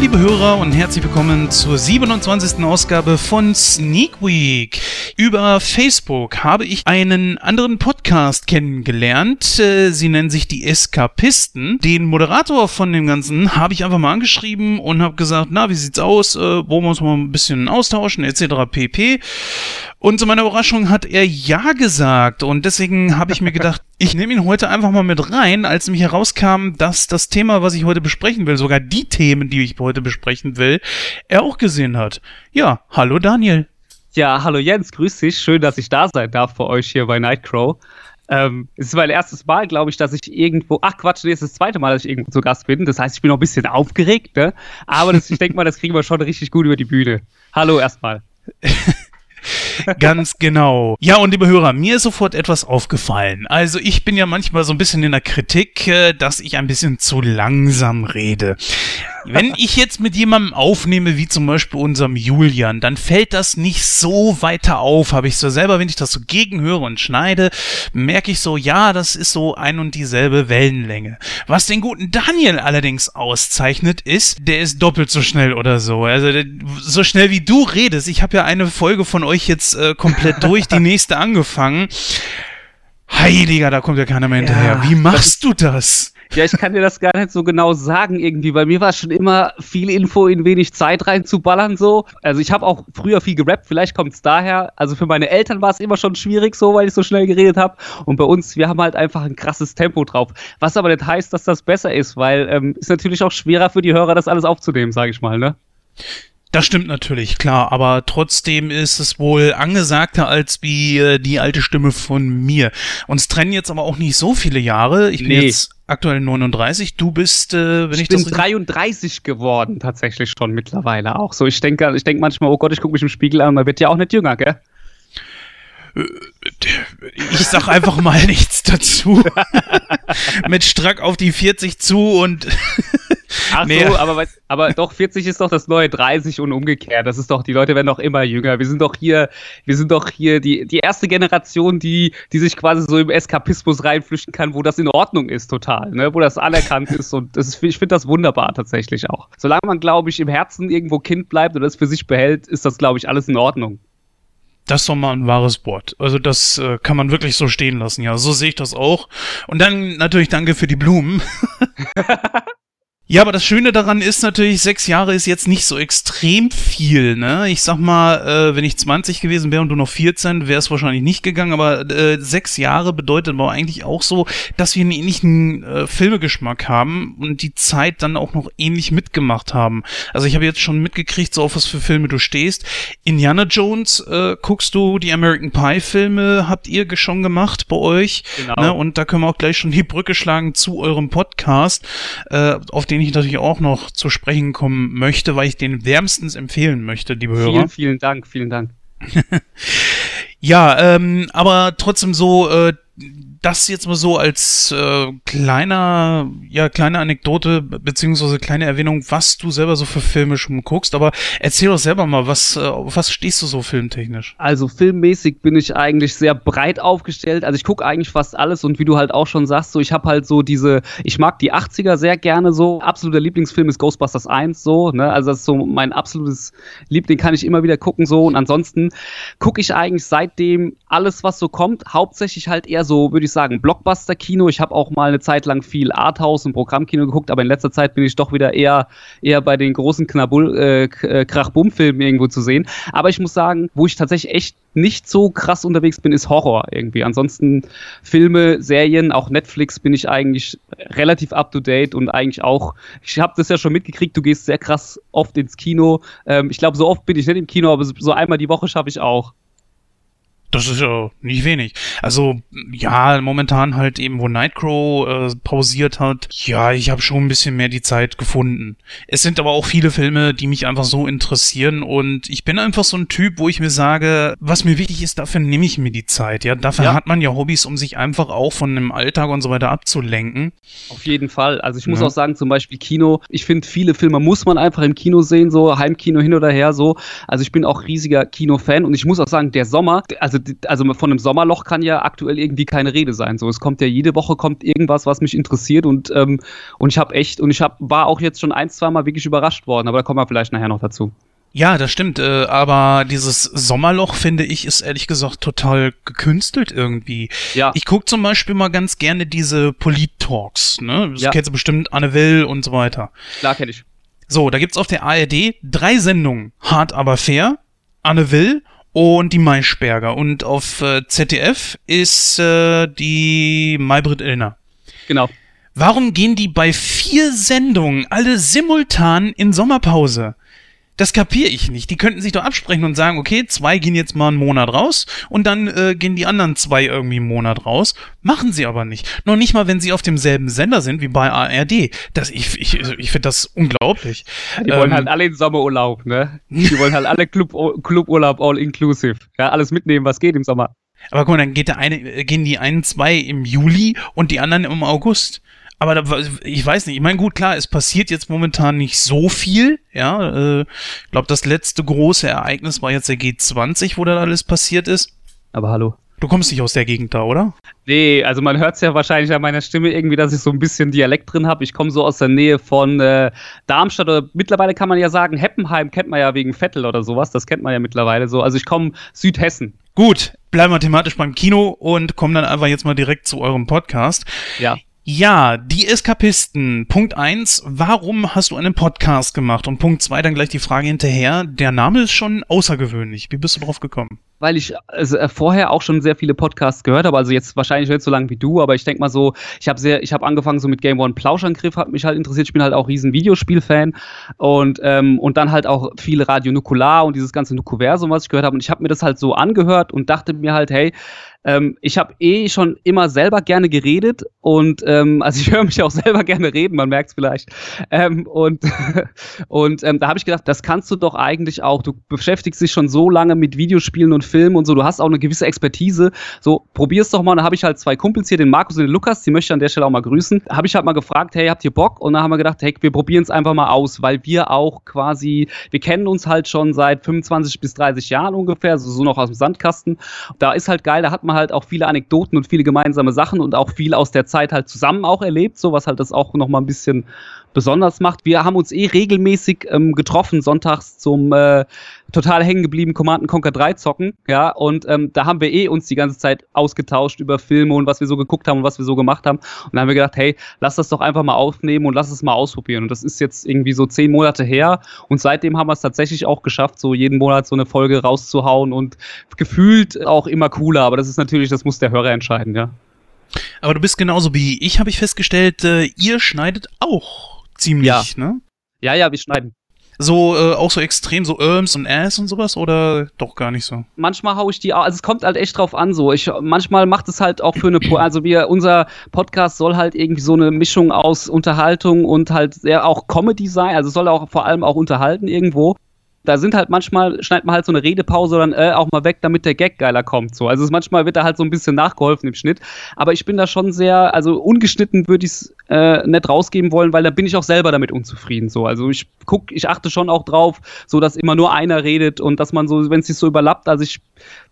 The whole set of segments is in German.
Liebe Hörer und herzlich willkommen zur 27. Ausgabe von Sneak Week. Über Facebook habe ich einen anderen Podcast kennengelernt. Äh, sie nennen sich die Eskapisten. Den Moderator von dem Ganzen habe ich einfach mal angeschrieben und habe gesagt, na, wie sieht's aus? Äh, wollen wir uns mal ein bisschen austauschen, etc. pp. Und zu meiner Überraschung hat er Ja gesagt. Und deswegen habe ich mir gedacht, ich nehme ihn heute einfach mal mit rein, als nämlich herauskam, dass das Thema, was ich heute besprechen will, sogar die Themen, die ich heute besprechen will, er auch gesehen hat. Ja, hallo Daniel. Ja, hallo Jens, grüß dich. Schön, dass ich da sein darf für euch hier bei Nightcrow. Ähm, es ist mein erstes Mal, glaube ich, dass ich irgendwo. Ach Quatsch, nee, es ist das zweite Mal, dass ich irgendwo zu Gast bin. Das heißt, ich bin noch ein bisschen aufgeregt, ne? Aber das, ich denke mal, das kriegen wir schon richtig gut über die Bühne. Hallo erstmal. Ganz genau. Ja, und liebe Hörer, mir ist sofort etwas aufgefallen. Also ich bin ja manchmal so ein bisschen in der Kritik, äh, dass ich ein bisschen zu langsam rede. Wenn ich jetzt mit jemandem aufnehme, wie zum Beispiel unserem Julian, dann fällt das nicht so weiter auf. Habe ich so selber, wenn ich das so gegenhöre und schneide, merke ich so, ja, das ist so ein und dieselbe Wellenlänge. Was den guten Daniel allerdings auszeichnet, ist, der ist doppelt so schnell oder so. Also so schnell wie du redest. Ich habe ja eine Folge von euch jetzt äh, komplett durch, die nächste angefangen. Heiliger, da kommt ja keiner mehr hinterher. Ja, Wie machst du das? Ja, ich kann dir das gar nicht so genau sagen irgendwie. Bei mir war es schon immer viel Info in wenig Zeit reinzuballern so. Also ich habe auch früher viel gerappt, vielleicht kommt es daher. Also für meine Eltern war es immer schon schwierig so, weil ich so schnell geredet habe. Und bei uns, wir haben halt einfach ein krasses Tempo drauf. Was aber nicht heißt, dass das besser ist, weil ähm, ist natürlich auch schwerer für die Hörer, das alles aufzunehmen, sage ich mal, ne? Das stimmt natürlich, klar, aber trotzdem ist es wohl angesagter als wie äh, die alte Stimme von mir. Uns trennen jetzt aber auch nicht so viele Jahre. Ich bin nee. jetzt aktuell 39. Du bist, äh, wenn ich, ich bin das 33 geworden, tatsächlich schon mittlerweile auch. So, ich denke, ich denke manchmal, oh Gott, ich gucke mich im Spiegel an, man wird ja auch nicht jünger, gell? Äh, ich sag einfach mal nichts dazu. Mit Strack auf die 40 zu und Ach nee. so, aber, aber doch 40 ist doch das neue 30 und umgekehrt. Das ist doch, die Leute werden doch immer jünger. Wir sind doch hier, wir sind doch hier die, die erste Generation, die, die sich quasi so im Eskapismus reinflüchten kann, wo das in Ordnung ist, total, ne? wo das anerkannt ist. Und das ist, ich finde das wunderbar tatsächlich auch. Solange man, glaube ich, im Herzen irgendwo Kind bleibt und das für sich behält, ist das, glaube ich, alles in Ordnung. Das ist doch mal ein wahres Wort. Also das äh, kann man wirklich so stehen lassen. Ja, so sehe ich das auch. Und dann natürlich danke für die Blumen. Ja, aber das Schöne daran ist natürlich, sechs Jahre ist jetzt nicht so extrem viel, ne? Ich sag mal, äh, wenn ich 20 gewesen wäre und du noch 14, wäre es wahrscheinlich nicht gegangen, aber äh, sechs Jahre bedeutet aber eigentlich auch so, dass wir einen ähnlichen äh, Filmegeschmack haben und die Zeit dann auch noch ähnlich mitgemacht haben. Also ich habe jetzt schon mitgekriegt, so auf was für Filme du stehst. Indiana Jones äh, guckst du, die American Pie Filme habt ihr schon gemacht bei euch. Genau. Ne? Und da können wir auch gleich schon die Brücke schlagen zu eurem Podcast, äh, auf den den ich natürlich auch noch zu sprechen kommen möchte, weil ich den wärmstens empfehlen möchte, liebe Hörer. Vielen, vielen Dank, vielen Dank. ja, ähm, aber trotzdem so, äh, das jetzt mal so als äh, kleiner, ja, kleine Anekdote beziehungsweise kleine Erwähnung, was du selber so für Filme schon guckst. Aber erzähl doch selber mal, was, äh, was stehst du so filmtechnisch? Also filmmäßig bin ich eigentlich sehr breit aufgestellt. Also ich gucke eigentlich fast alles und wie du halt auch schon sagst, so ich habe halt so diese, ich mag die 80er sehr gerne so. Absoluter Lieblingsfilm ist Ghostbusters 1 so, ne? Also das ist so mein absolutes Liebling, kann ich immer wieder gucken so. Und ansonsten gucke ich eigentlich seitdem alles, was so kommt, hauptsächlich halt eher so, würde ich sagen, Blockbuster-Kino. Ich habe auch mal eine Zeit lang viel Arthouse und Programmkino geguckt, aber in letzter Zeit bin ich doch wieder eher, eher bei den großen Knabull, äh, äh Krach-Bumm-Filmen irgendwo zu sehen. Aber ich muss sagen, wo ich tatsächlich echt nicht so krass unterwegs bin, ist Horror irgendwie. Ansonsten Filme, Serien, auch Netflix bin ich eigentlich relativ up to date und eigentlich auch, ich habe das ja schon mitgekriegt, du gehst sehr krass oft ins Kino. Ähm, ich glaube, so oft bin ich nicht im Kino, aber so einmal die Woche schaffe ich auch. Das ist ja nicht wenig. Also, ja, momentan halt eben, wo Nightcrow äh, pausiert hat, ja, ich habe schon ein bisschen mehr die Zeit gefunden. Es sind aber auch viele Filme, die mich einfach so interessieren und ich bin einfach so ein Typ, wo ich mir sage, was mir wichtig ist, dafür nehme ich mir die Zeit. Ja, dafür ja. hat man ja Hobbys, um sich einfach auch von dem Alltag und so weiter abzulenken. Auf jeden Fall. Also ich muss ja. auch sagen, zum Beispiel Kino, ich finde, viele Filme muss man einfach im Kino sehen, so Heimkino hin oder her, so. Also ich bin auch riesiger Kino-Fan und ich muss auch sagen, der Sommer, also also von einem Sommerloch kann ja aktuell irgendwie keine Rede sein. So, es kommt ja jede Woche kommt irgendwas, was mich interessiert und, ähm, und ich habe echt, und ich hab, war auch jetzt schon ein, zwei Mal wirklich überrascht worden, aber da kommen wir vielleicht nachher noch dazu. Ja, das stimmt, äh, aber dieses Sommerloch, finde ich, ist ehrlich gesagt total gekünstelt irgendwie. Ja. Ich gucke zum Beispiel mal ganz gerne diese Polit-Talks, ne? Das ja. kennst du bestimmt, Anne Will und so weiter. Klar, kenn ich. So, da gibt's auf der ARD drei Sendungen. Hart aber fair, Anne Will und die Maischberger. Und auf äh, ZDF ist äh, die Maybrit Illner. Genau. Warum gehen die bei vier Sendungen alle simultan in Sommerpause? Das kapiere ich nicht. Die könnten sich doch absprechen und sagen, okay, zwei gehen jetzt mal einen Monat raus und dann äh, gehen die anderen zwei irgendwie einen Monat raus. Machen sie aber nicht. Noch nicht mal, wenn sie auf demselben Sender sind wie bei ARD. Das, ich ich, ich finde das unglaublich. Die ähm, wollen halt alle in Sommerurlaub, ne? Die wollen halt alle Club, Cluburlaub all inclusive. Ja, alles mitnehmen, was geht im Sommer. Aber guck mal, dann geht der eine, gehen die einen zwei im Juli und die anderen im August. Aber da, ich weiß nicht, ich meine, gut, klar, es passiert jetzt momentan nicht so viel, ja. Äh, ich glaube, das letzte große Ereignis war jetzt der G20, wo da alles passiert ist. Aber hallo. Du kommst nicht aus der Gegend da, oder? Nee, also man hört es ja wahrscheinlich an meiner Stimme irgendwie, dass ich so ein bisschen Dialekt drin habe. Ich komme so aus der Nähe von äh, Darmstadt oder mittlerweile kann man ja sagen, Heppenheim kennt man ja wegen Vettel oder sowas. Das kennt man ja mittlerweile so. Also ich komme Südhessen. Gut, bleiben wir thematisch beim Kino und kommen dann einfach jetzt mal direkt zu eurem Podcast. Ja. Ja, die Eskapisten. Punkt eins: warum hast du einen Podcast gemacht? Und Punkt zwei dann gleich die Frage hinterher, der Name ist schon außergewöhnlich. Wie bist du drauf gekommen? Weil ich also, äh, vorher auch schon sehr viele Podcasts gehört habe, also jetzt wahrscheinlich nicht so lange wie du, aber ich denke mal so, ich habe sehr, ich habe angefangen so mit Game One Plauschangriff, hat mich halt interessiert, ich bin halt auch riesen Videospielfan und, ähm, und dann halt auch viel Radio Nukular und dieses ganze Nukuversum, was ich gehört habe und ich habe mir das halt so angehört und dachte mir halt, hey, ähm, ich habe eh schon immer selber gerne geredet und ähm, also ich höre mich auch selber gerne reden, man merkt es vielleicht. Ähm, und und ähm, da habe ich gedacht, das kannst du doch eigentlich auch. Du beschäftigst dich schon so lange mit Videospielen und Filmen und so, du hast auch eine gewisse Expertise. So, probier's doch mal. Da habe ich halt zwei Kumpels hier, den Markus und den Lukas, die möchte ich an der Stelle auch mal grüßen. Habe ich halt mal gefragt, hey, habt ihr Bock? Und dann haben wir gedacht, hey, wir probieren es einfach mal aus, weil wir auch quasi, wir kennen uns halt schon seit 25 bis 30 Jahren ungefähr, so, so noch aus dem Sandkasten. Da ist halt geil, da hat man halt auch viele Anekdoten und viele gemeinsame Sachen und auch viel aus der Zeit halt zusammen auch erlebt, so was halt das auch noch mal ein bisschen besonders macht. Wir haben uns eh regelmäßig ähm, getroffen, sonntags zum äh, total hängen geblieben Command Conquer 3 zocken, ja, und ähm, da haben wir eh uns die ganze Zeit ausgetauscht über Filme und was wir so geguckt haben und was wir so gemacht haben. Und dann haben wir gedacht, hey, lass das doch einfach mal aufnehmen und lass es mal ausprobieren. Und das ist jetzt irgendwie so zehn Monate her und seitdem haben wir es tatsächlich auch geschafft, so jeden Monat so eine Folge rauszuhauen und gefühlt auch immer cooler, aber das ist natürlich, das muss der Hörer entscheiden, ja. Aber du bist genauso wie ich, habe ich festgestellt, äh, ihr schneidet auch ziemlich, ja. ne? Ja, ja, wir schneiden. So, äh, auch so extrem, so Irms und Ass und sowas oder doch gar nicht so? Manchmal hau ich die, also es kommt halt echt drauf an, so. Ich, manchmal macht es halt auch für eine, also wir, unser Podcast soll halt irgendwie so eine Mischung aus Unterhaltung und halt sehr auch Comedy sein, also soll auch vor allem auch unterhalten irgendwo da sind halt manchmal, schneidet man halt so eine Redepause dann äh, auch mal weg, damit der Gag geiler kommt. So. Also manchmal wird da halt so ein bisschen nachgeholfen im Schnitt. Aber ich bin da schon sehr, also ungeschnitten würde ich es äh, nicht rausgeben wollen, weil da bin ich auch selber damit unzufrieden. So. Also ich guck, ich achte schon auch drauf, so dass immer nur einer redet und dass man so, wenn es sich so überlappt, also ich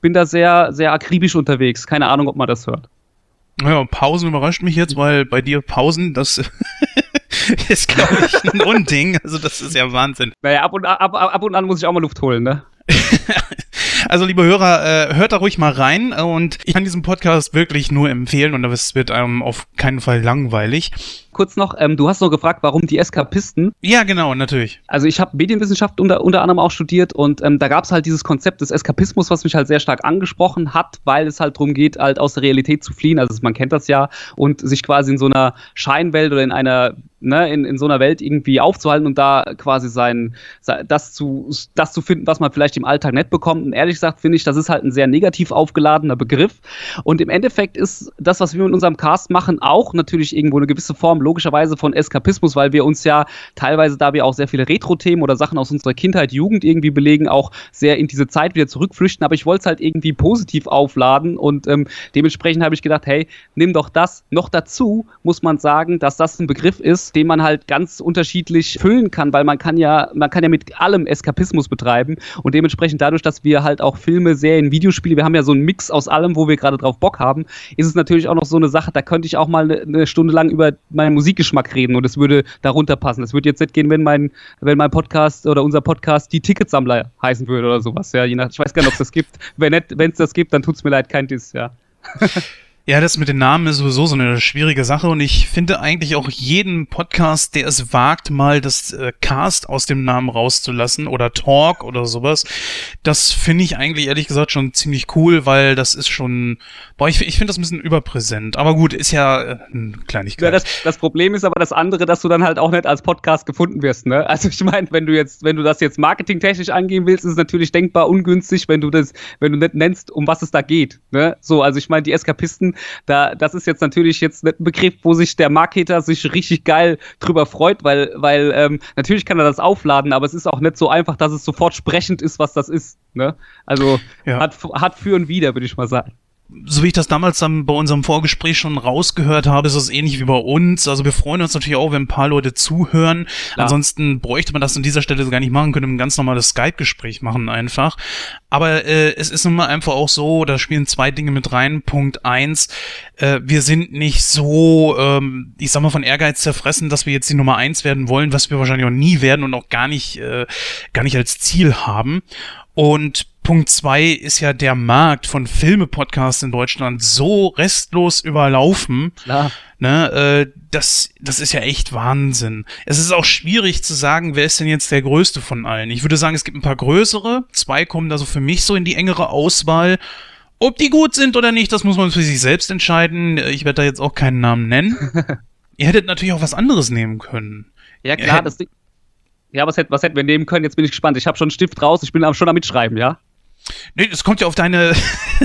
bin da sehr, sehr akribisch unterwegs. Keine Ahnung, ob man das hört. Naja, Pausen überrascht mich jetzt, weil bei dir Pausen, das ist, glaube ich, ein Unding. Also das ist ja Wahnsinn. Naja, ab und, ab, ab und an muss ich auch mal Luft holen, ne? Also, liebe Hörer, äh, hört da ruhig mal rein und ich kann diesen Podcast wirklich nur empfehlen und es wird einem auf keinen Fall langweilig. Kurz noch, ähm, du hast noch gefragt, warum die Eskapisten? Ja, genau, natürlich. Also ich habe Medienwissenschaft unter, unter anderem auch studiert und ähm, da gab es halt dieses Konzept des Eskapismus, was mich halt sehr stark angesprochen hat, weil es halt darum geht, halt aus der Realität zu fliehen. Also man kennt das ja und sich quasi in so einer Scheinwelt oder in einer ne, in, in so einer Welt irgendwie aufzuhalten und da quasi sein, das zu, das zu finden, was man vielleicht im Alltag nicht bekommt. Und ehrlich gesagt finde ich, das ist halt ein sehr negativ aufgeladener Begriff. Und im Endeffekt ist das, was wir in unserem Cast machen, auch natürlich irgendwo eine gewisse Form logischerweise von Eskapismus, weil wir uns ja teilweise, da wir auch sehr viele Retro-Themen oder Sachen aus unserer Kindheit, Jugend irgendwie belegen, auch sehr in diese Zeit wieder zurückflüchten. Aber ich wollte es halt irgendwie positiv aufladen und ähm, dementsprechend habe ich gedacht, hey, nimm doch das. Noch dazu muss man sagen, dass das ein Begriff ist, Den man halt ganz unterschiedlich füllen kann, weil man kann ja, man kann ja mit allem Eskapismus betreiben und dementsprechend dadurch, dass wir halt auch Filme, Serien, Videospiele, wir haben ja so einen Mix aus allem, wo wir gerade drauf Bock haben, ist es natürlich auch noch so eine Sache, da könnte ich auch mal eine, eine Stunde lang über meinen Musikgeschmack reden und es würde darunter passen. Es würde jetzt nicht gehen, wenn mein, wenn mein Podcast oder unser Podcast die Ticketsammler heißen würde oder sowas, ja, je nach, ich weiß gar nicht, ob es das gibt. Wenn es das gibt, dann tut es mir leid, kein Diss, ja. Ja, das mit den Namen ist sowieso so eine schwierige Sache und ich finde eigentlich auch jeden Podcast, der es wagt, mal das äh, Cast aus dem Namen rauszulassen oder Talk oder sowas, das finde ich eigentlich ehrlich gesagt schon ziemlich cool, weil das ist schon, boah, ich, ich finde das ein bisschen überpräsent. Aber gut, ist ja äh, eine Kleinigkeit. Ja, das, das Problem ist aber das andere, dass du dann halt auch nicht als Podcast gefunden wirst, ne? Also ich meine, wenn du jetzt, wenn du das jetzt marketingtechnisch angehen willst, ist es natürlich denkbar ungünstig, wenn du das, wenn du nicht nennst, um was es da geht, ne? So, also ich meine, die Eskapisten da, das ist jetzt natürlich jetzt ein Begriff, wo sich der Marketer sich richtig geil drüber freut, weil, weil ähm, natürlich kann er das aufladen, aber es ist auch nicht so einfach, dass es sofort sprechend ist, was das ist. Ne? Also ja. hat, hat für und wieder, würde ich mal sagen so wie ich das damals dann bei unserem Vorgespräch schon rausgehört habe, ist es ähnlich wie bei uns. Also wir freuen uns natürlich auch, wenn ein paar Leute zuhören. Klar. Ansonsten bräuchte man das an dieser Stelle gar nicht machen, könnte ein ganz normales Skype-Gespräch machen einfach. Aber äh, es ist nun mal einfach auch so, da spielen zwei Dinge mit rein. Punkt eins, äh, wir sind nicht so, ähm, ich sag mal, von Ehrgeiz zerfressen, dass wir jetzt die Nummer eins werden wollen, was wir wahrscheinlich auch nie werden und auch gar nicht, äh, gar nicht als Ziel haben. Und Punkt zwei ist ja der Markt von Filme-Podcasts in Deutschland so restlos überlaufen. Klar. Ne, äh, das, das ist ja echt Wahnsinn. Es ist auch schwierig zu sagen, wer ist denn jetzt der größte von allen. Ich würde sagen, es gibt ein paar größere. Zwei kommen da so für mich so in die engere Auswahl. Ob die gut sind oder nicht, das muss man für sich selbst entscheiden. Ich werde da jetzt auch keinen Namen nennen. Ihr hättet natürlich auch was anderes nehmen können. Ja, klar, das Ja, was, hätt, was hätten wir nehmen können? Jetzt bin ich gespannt. Ich habe schon einen Stift raus, ich bin schon am Mitschreiben, ja? Nee, das kommt ja auf deine.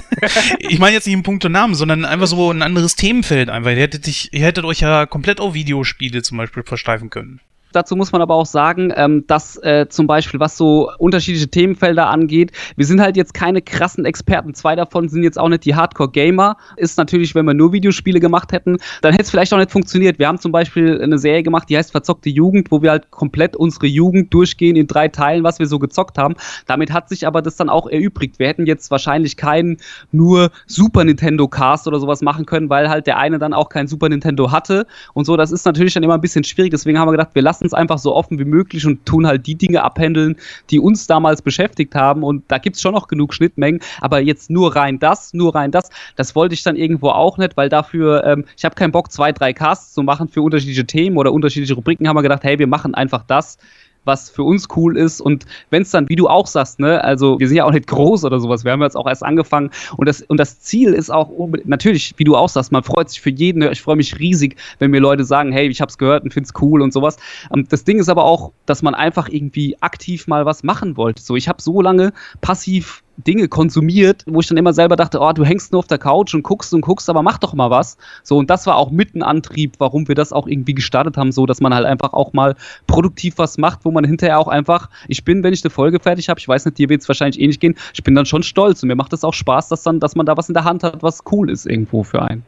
ich meine jetzt nicht im Punkt Namen, sondern einfach so ein anderes Themenfeld einfach. Ihr hättet, dich, ihr hättet euch ja komplett auf Videospiele zum Beispiel versteifen können. Dazu muss man aber auch sagen, ähm, dass äh, zum Beispiel, was so unterschiedliche Themenfelder angeht, wir sind halt jetzt keine krassen Experten. Zwei davon sind jetzt auch nicht die Hardcore-Gamer. Ist natürlich, wenn wir nur Videospiele gemacht hätten, dann hätte es vielleicht auch nicht funktioniert. Wir haben zum Beispiel eine Serie gemacht, die heißt Verzockte Jugend, wo wir halt komplett unsere Jugend durchgehen in drei Teilen, was wir so gezockt haben. Damit hat sich aber das dann auch erübrigt. Wir hätten jetzt wahrscheinlich keinen nur Super Nintendo Cast oder sowas machen können, weil halt der eine dann auch kein Super Nintendo hatte und so. Das ist natürlich dann immer ein bisschen schwierig. Deswegen haben wir gedacht, wir lassen lassen es einfach so offen wie möglich und tun halt die Dinge abhändeln, die uns damals beschäftigt haben. Und da gibt es schon noch genug Schnittmengen, aber jetzt nur rein das, nur rein das, das wollte ich dann irgendwo auch nicht, weil dafür, ähm, ich habe keinen Bock, zwei, drei Casts zu machen für unterschiedliche Themen oder unterschiedliche Rubriken, haben wir gedacht, hey, wir machen einfach das was für uns cool ist. Und wenn es dann, wie du auch sagst, ne, also wir sind ja auch nicht groß oder sowas, wir haben jetzt auch erst angefangen und das, und das Ziel ist auch natürlich, wie du auch sagst, man freut sich für jeden, ich freue mich riesig, wenn mir Leute sagen, hey, ich hab's gehört und find's cool und sowas. Ähm, das Ding ist aber auch, dass man einfach irgendwie aktiv mal was machen wollte. So, ich habe so lange passiv Dinge konsumiert, wo ich dann immer selber dachte, oh, du hängst nur auf der Couch und guckst und guckst, aber mach doch mal was. So, und das war auch mit ein Antrieb, warum wir das auch irgendwie gestartet haben, so, dass man halt einfach auch mal produktiv was macht, wo man hinterher auch einfach, ich bin, wenn ich eine Folge fertig habe, ich weiß nicht, dir wird es wahrscheinlich ähnlich gehen, ich bin dann schon stolz und mir macht es auch Spaß, dass dann, dass man da was in der Hand hat, was cool ist irgendwo für einen.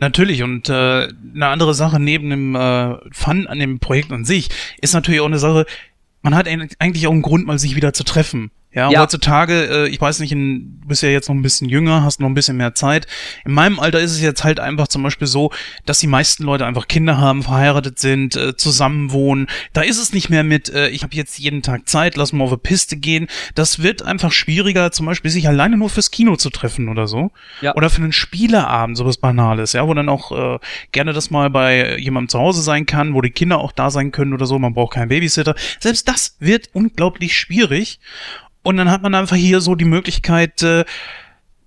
Natürlich und äh, eine andere Sache neben dem äh, Fun an dem Projekt an sich ist natürlich auch eine Sache, man hat eigentlich auch einen Grund, mal sich wieder zu treffen. Ja, ja. heutzutage, äh, ich weiß nicht, in, du bist ja jetzt noch ein bisschen jünger, hast noch ein bisschen mehr Zeit. In meinem Alter ist es jetzt halt einfach zum Beispiel so, dass die meisten Leute einfach Kinder haben, verheiratet sind, äh, zusammenwohnen. Da ist es nicht mehr mit, äh, ich habe jetzt jeden Tag Zeit, lass mal auf eine Piste gehen. Das wird einfach schwieriger, zum Beispiel sich alleine nur fürs Kino zu treffen oder so. Ja. Oder für einen Spieleabend, sowas Banales, ja, wo dann auch äh, gerne das mal bei jemandem zu Hause sein kann, wo die Kinder auch da sein können oder so. Man braucht keinen Babysitter. Selbst das wird unglaublich schwierig. Und dann hat man einfach hier so die Möglichkeit, äh,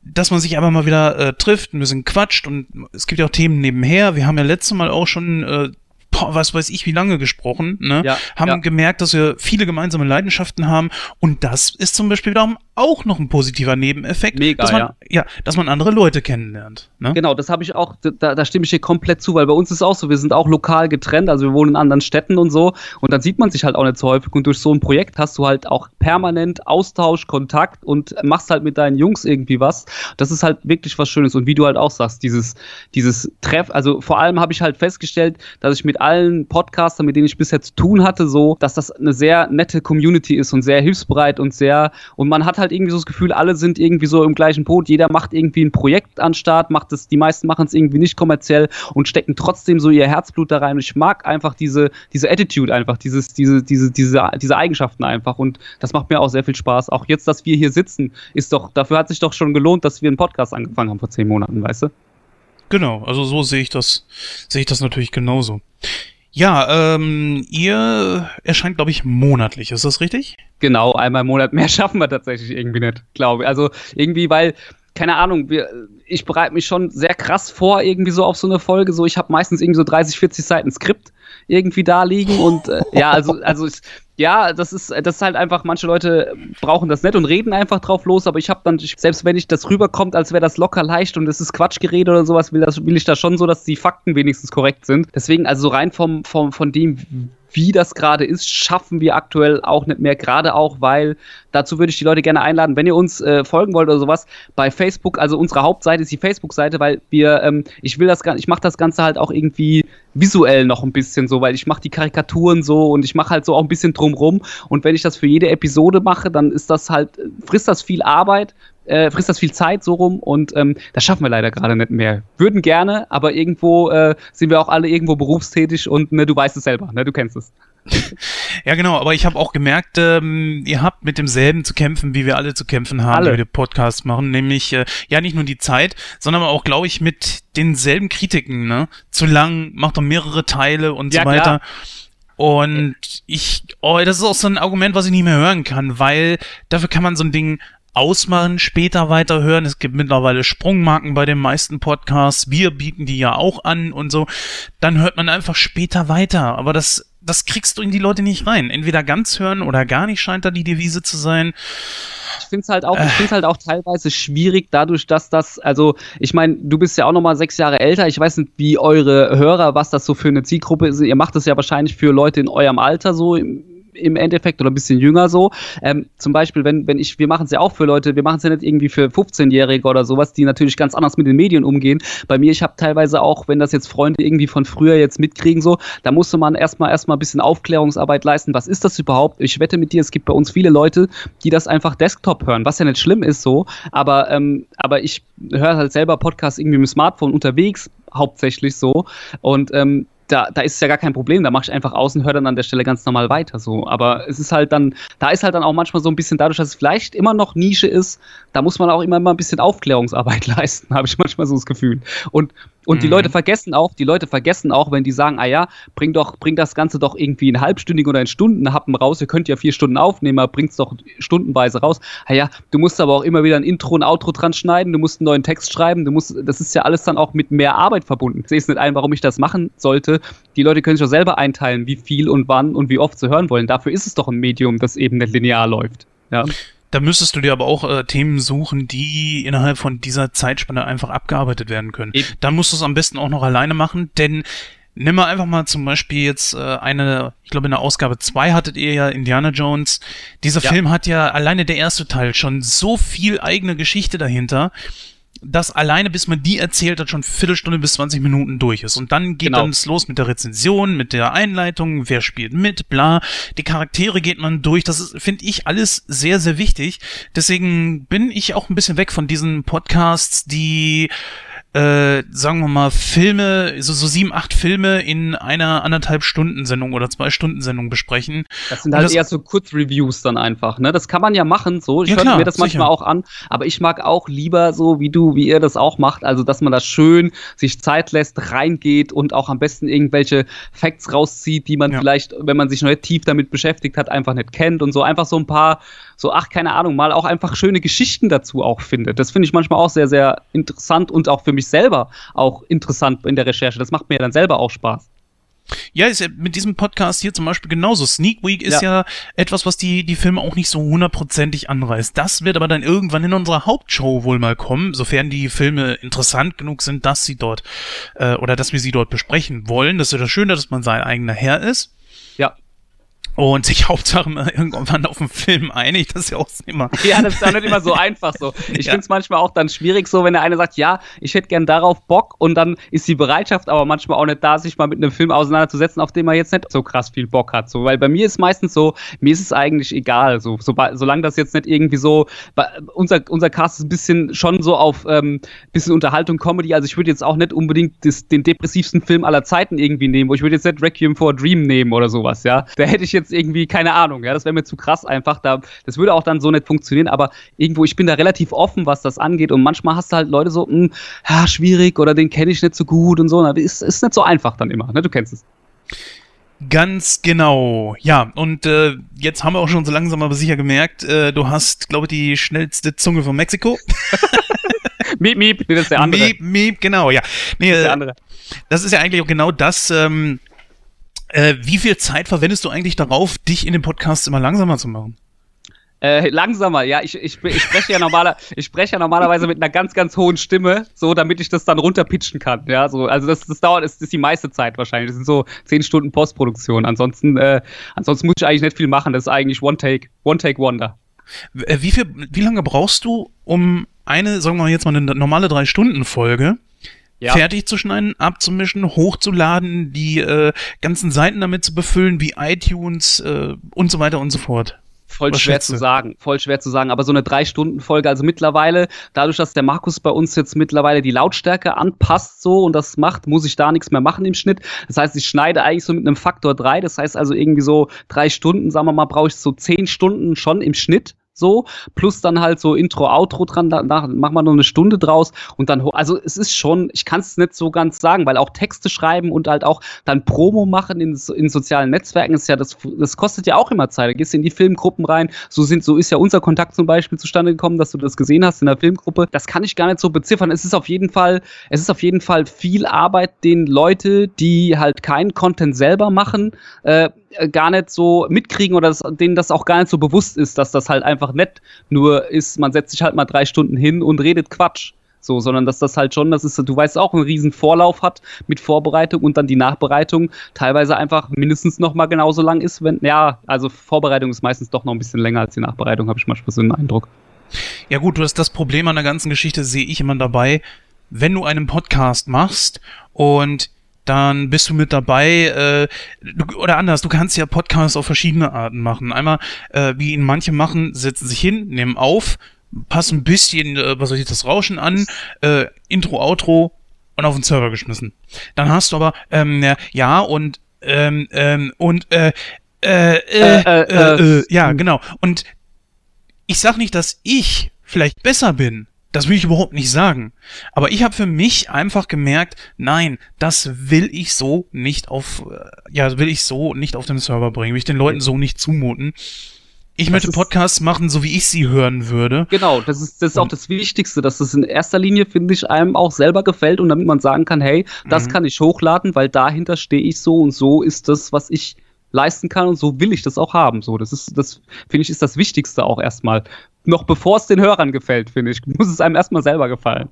dass man sich einfach mal wieder äh, trifft, ein bisschen quatscht und es gibt ja auch Themen nebenher. Wir haben ja letztes Mal auch schon, äh, boah, was weiß ich, wie lange gesprochen, ne? Ja, haben ja. gemerkt, dass wir viele gemeinsame Leidenschaften haben und das ist zum Beispiel wiederum auch noch ein positiver Nebeneffekt, Mega, dass man, ja. ja, dass man andere Leute kennenlernt. Ne? Genau, das habe ich auch, da, da stimme ich dir komplett zu, weil bei uns ist auch so, wir sind auch lokal getrennt, also wir wohnen in anderen Städten und so und dann sieht man sich halt auch nicht so häufig und durch so ein Projekt hast du halt auch permanent Austausch, Kontakt und machst halt mit deinen Jungs irgendwie was. Das ist halt wirklich was Schönes und wie du halt auch sagst, dieses, dieses Treff, also vor allem habe ich halt festgestellt, dass ich mit allen Podcastern, mit denen ich bisher zu tun hatte, so, dass das eine sehr nette Community ist und sehr hilfsbereit und sehr, und man hat halt irgendwie so das Gefühl, alle sind irgendwie so im gleichen Boot, jeder macht irgendwie ein Projekt an Start, macht es, die meisten machen es irgendwie nicht kommerziell und stecken trotzdem so ihr Herzblut da rein. Und ich mag einfach diese, diese Attitude einfach, dieses, diese, diese, diese, diese Eigenschaften einfach. Und das macht mir auch sehr viel Spaß. Auch jetzt, dass wir hier sitzen, ist doch, dafür hat sich doch schon gelohnt, dass wir einen Podcast angefangen haben vor zehn Monaten, weißt du? Genau, also so sehe ich das, sehe ich das natürlich genauso. Ja, ähm, ihr erscheint, glaube ich, monatlich, ist das richtig? Genau, einmal im Monat. Mehr schaffen wir tatsächlich irgendwie nicht, glaube ich. Also irgendwie, weil, keine Ahnung, wir, ich bereite mich schon sehr krass vor, irgendwie so auf so eine Folge. So, ich habe meistens irgendwie so 30, 40 Seiten Skript irgendwie da liegen und äh, ja, also, also ich, ja, das ist, das ist halt einfach, manche Leute brauchen das nicht und reden einfach drauf los, aber ich habe dann, selbst wenn ich das rüberkommt, als wäre das locker leicht und es ist Quatschgerede oder sowas, will, das, will ich da schon so, dass die Fakten wenigstens korrekt sind. Deswegen, also rein vom, vom, von dem, wie das gerade ist, schaffen wir aktuell auch nicht mehr. Gerade auch, weil dazu würde ich die Leute gerne einladen, wenn ihr uns äh, folgen wollt oder sowas, bei Facebook, also unsere Hauptseite ist die Facebook-Seite, weil wir, ähm, ich will das ich mache das Ganze halt auch irgendwie visuell noch ein bisschen so, weil ich mache die Karikaturen so und ich mache halt so auch ein bisschen drumrum. Und wenn ich das für jede Episode mache, dann ist das halt, frisst das viel Arbeit, äh, frisst das viel Zeit so rum und ähm, das schaffen wir leider gerade nicht mehr. Würden gerne, aber irgendwo äh, sind wir auch alle irgendwo berufstätig und ne, du weißt es selber, ne, du kennst es. Ja, genau, aber ich habe auch gemerkt, ähm, ihr habt mit demselben zu kämpfen, wie wir alle zu kämpfen haben, Alle. die wir Podcasts machen, nämlich äh, ja nicht nur die Zeit, sondern auch, glaube ich, mit denselben Kritiken, ne? Zu lang, macht doch mehrere Teile und Ja, so weiter. klar. Und ich, oh, das ist auch so ein Argument, was ich nicht mehr hören kann, weil dafür kann man so ein Ding ausmachen, später weiterhören. Es gibt mittlerweile Sprungmarken bei den meisten Podcasts. Wir bieten die ja auch an und so. Dann hört man einfach später weiter. Aber das, das kriegst du in die Leute nicht rein. Entweder ganz hören oder gar nicht scheint da die Devise zu sein. Ich finde es halt auch, ich find's halt auch teilweise schwierig, dadurch, dass das, also ich meine, du bist ja auch noch mal sechs Jahre älter. Ich weiß nicht, wie eure Hörer, was das so für eine Zielgruppe ist. Ihr macht das ja wahrscheinlich für Leute in eurem Alter so. Im, Endeffekt oder ein bisschen jünger so. Ähm, zum Beispiel, wenn, wenn ich, wir machen es ja auch für Leute, wir machen es ja nicht irgendwie für 15-Jährige oder sowas, die natürlich ganz anders mit den Medien umgehen. Bei mir, ich habe teilweise auch, wenn das jetzt Freunde irgendwie von früher jetzt mitkriegen, so, da musste man erstmal erstmal ein bisschen Aufklärungsarbeit leisten. Was ist das überhaupt? Ich wette mit dir, es gibt bei uns viele Leute, die das einfach Desktop hören, was ja nicht schlimm ist so, aber, ähm, aber ich höre halt selber Podcasts irgendwie mit dem Smartphone unterwegs, hauptsächlich so. Und ähm, da, da ist es ja gar kein Problem, da mache ich einfach aus und höre dann an der Stelle ganz normal weiter so. Aber es ist halt dann, da ist halt dann auch manchmal so ein bisschen dadurch, dass es vielleicht immer noch Nische ist, da muss man auch immer mal ein bisschen Aufklärungsarbeit leisten, habe ich manchmal so das Gefühl. Und und die Mhm. Leute vergessen auch, die Leute vergessen auch, wenn die sagen, ah ja, bring doch, bring das Ganze doch irgendwie in halbstündigen oder in Stundenhappen raus. Ihr könnt ja vier Stunden aufnehmen, aber bringt's doch stundenweise raus. Ah ja, du musst aber auch immer wieder ein Intro und Outro dran schneiden, du musst einen neuen Text schreiben, du musst, das ist ja alles dann auch mit mehr Arbeit verbunden. Ich sehe es nicht ein, warum ich das machen sollte. Die Leute können sich doch selber einteilen, wie viel und wann und wie oft sie hören wollen. Dafür ist es doch ein Medium, das eben nicht linear läuft. Ja. Da müsstest du dir aber auch äh, Themen suchen, die innerhalb von dieser Zeitspanne einfach abgearbeitet werden können. Eben. Dann musst du es am besten auch noch alleine machen, denn nimm mal einfach mal zum Beispiel jetzt äh, eine, ich glaube in der Ausgabe 2 hattet ihr ja Indiana Jones. Dieser Ja. Film hat ja alleine der erste Teil schon so viel eigene Geschichte dahinter, dass alleine bis man die erzählt hat, schon Viertelstunde bis 20 Minuten durch ist. Und dann geht Genau. dann los mit der Rezension, mit der Einleitung, wer spielt mit, bla. Die Charaktere geht man durch. Das ist, finde ich, alles sehr, sehr wichtig. Deswegen bin ich auch ein bisschen weg von diesen Podcasts, die äh, sagen wir mal, Filme, so, so sieben, acht Filme in einer anderthalb Stunden Sendung oder zwei Stunden Sendung besprechen. Das sind halt das- eher so Kurzreviews dann einfach, ne? Das kann man ja machen, so. Ich Ja, höre mir das manchmal sicher. auch an, aber ich mag auch lieber so, wie du, wie ihr das auch macht, also dass man das schön sich Zeit lässt, reingeht und auch am besten irgendwelche Facts rauszieht, die man Ja. vielleicht, wenn man sich noch nicht tief damit beschäftigt hat, einfach nicht kennt und so einfach so ein paar, so, ach, keine Ahnung, mal auch einfach schöne Geschichten dazu auch findet. Das finde ich manchmal auch sehr, sehr interessant und auch für mich selber auch interessant in der Recherche. Das macht mir dann selber auch Spaß. Ja, ist ja mit diesem Podcast hier zum Beispiel genauso. Sneak Week ist ja, ja etwas, was die, die Filme auch nicht so hundertprozentig anreißt. Das wird aber dann irgendwann in unserer Hauptshow wohl mal kommen, sofern die Filme interessant genug sind, dass sie dort äh, oder dass wir sie dort besprechen wollen. Das ist ja das Schöne, dass man sein eigener Herr ist. Ja und sich Hauptsache irgendwann auf den Film einig, das ist ja auch immer. Ja, das ist auch nicht immer so einfach so. Ich ja. finde es manchmal auch dann schwierig so, wenn der eine sagt, ja, ich hätte gern darauf Bock und dann ist die Bereitschaft aber manchmal auch nicht da, sich mal mit einem Film auseinanderzusetzen, auf den man jetzt nicht so krass viel Bock hat. So, weil bei mir ist meistens so, mir ist es eigentlich egal, so, so solange das jetzt nicht irgendwie so, unser, unser Cast ist ein bisschen schon so auf ähm, bisschen Unterhaltung, Comedy, also ich würde jetzt auch nicht unbedingt das, den depressivsten Film aller Zeiten irgendwie nehmen, ich würde jetzt nicht Requiem for a Dream nehmen oder sowas, ja. Da hätte ich jetzt jetzt irgendwie, keine Ahnung, ja, das wäre mir zu krass einfach. Da, das würde auch dann so nicht funktionieren, aber irgendwo, ich bin da relativ offen, was das angeht. Und manchmal hast du halt Leute so, mh, hm, ja, schwierig oder den kenne ich nicht so gut und so. Na, ist, ist nicht so einfach dann immer, ne? Du kennst es. Ganz genau. Ja, und äh, jetzt haben wir auch schon so langsam aber sicher gemerkt, äh, du hast, glaube ich, die schnellste Zunge von Mexiko. miep, miep, das ist der andere. Miep, miep, genau, ja. Nee, das ist der äh, andere. Das ist ja eigentlich auch genau das, ähm, äh, wie viel Zeit verwendest du eigentlich darauf, dich in den Podcasts immer langsamer zu machen? Äh, langsamer, ja, ich, ich, ich, spreche ja normaler, ich spreche ja normalerweise mit einer ganz, ganz hohen Stimme, so damit ich das dann runterpitchen kann. Ja, so, also das, das dauert, das ist die meiste Zeit wahrscheinlich. Das sind so zehn Stunden Postproduktion. Ansonsten, äh, ansonsten muss ich eigentlich nicht viel machen. Das ist eigentlich One Take, One Take Wonder. Äh, wie viel, wie lange brauchst du, um eine, sagen wir jetzt mal eine normale drei Stunden Folge ja. fertig zu schneiden, abzumischen, hochzuladen, die äh, ganzen Seiten damit zu befüllen, wie iTunes äh, und so weiter und so fort. Voll Was schwer zu sagen, voll schwer zu sagen. Aber so eine Drei-Stunden-Folge, also mittlerweile, dadurch, dass der Markus bei uns jetzt mittlerweile die Lautstärke anpasst so und das macht, muss ich da nichts mehr machen im Schnitt. Das heißt, ich schneide eigentlich so mit einem Faktor drei. Das heißt also irgendwie so drei Stunden, sagen wir mal, brauche ich so zehn Stunden schon im Schnitt so, plus dann halt so Intro, Outro dran, danach machen wir noch eine Stunde draus und dann, also es ist schon, ich kann es nicht so ganz sagen, weil auch Texte schreiben und halt auch dann Promo machen in, in sozialen Netzwerken ist ja, das, das kostet ja auch immer Zeit. Da gehst in die Filmgruppen rein, so sind, so ist ja unser Kontakt zum Beispiel zustande gekommen, dass du das gesehen hast in der Filmgruppe. Das kann ich gar nicht so beziffern. Es ist auf jeden Fall, es ist auf jeden Fall viel Arbeit, den Leute, die halt keinen Content selber machen, äh, gar nicht so mitkriegen oder das, denen das auch gar nicht so bewusst ist, dass das halt einfach nett nur ist, man setzt sich halt mal drei Stunden hin und redet Quatsch. So, sondern dass das halt schon, das ist, du weißt auch, einen riesen Vorlauf hat mit Vorbereitung und dann die Nachbereitung teilweise einfach mindestens noch mal genauso lang ist, wenn, ja, also Vorbereitung ist meistens doch noch ein bisschen länger als die Nachbereitung, habe ich manchmal so einen Eindruck. Ja gut, du hast das Problem an der ganzen Geschichte, sehe ich immer dabei, wenn du einen Podcast machst und dann bist du mit dabei. Äh, du, oder anders, du kannst ja Podcasts auf verschiedene Arten machen. Einmal, äh, wie ihn manche machen, setzen sich hin, nehmen auf, passen ein bisschen, äh, was soll ich, das Rauschen an, äh, Intro, Outro und auf den Server geschmissen. Dann hast du aber, ähm, ja, und, ähm, ähm, und, äh, äh, äh, äh, äh, äh, ja, genau. Und ich sag nicht, dass ich vielleicht besser bin, das will ich überhaupt nicht sagen. Aber ich habe für mich einfach gemerkt, nein, das will ich so nicht auf, äh, ja, will ich so nicht auf den Server bringen, will ich den Leuten so nicht zumuten. Ich das möchte Podcasts machen, so wie ich sie hören würde. Genau, das ist, das ist auch das Wichtigste, dass das in erster Linie, finde ich, einem auch selber gefällt und damit man sagen kann, hey, das mhm. kann ich hochladen, weil dahinter stehe ich so und so ist das, was ich leisten kann und so will ich das auch haben. So, das ist, das finde ich, ist das Wichtigste auch erstmal noch bevor es den Hörern gefällt, finde ich, muss es einem erstmal selber gefallen.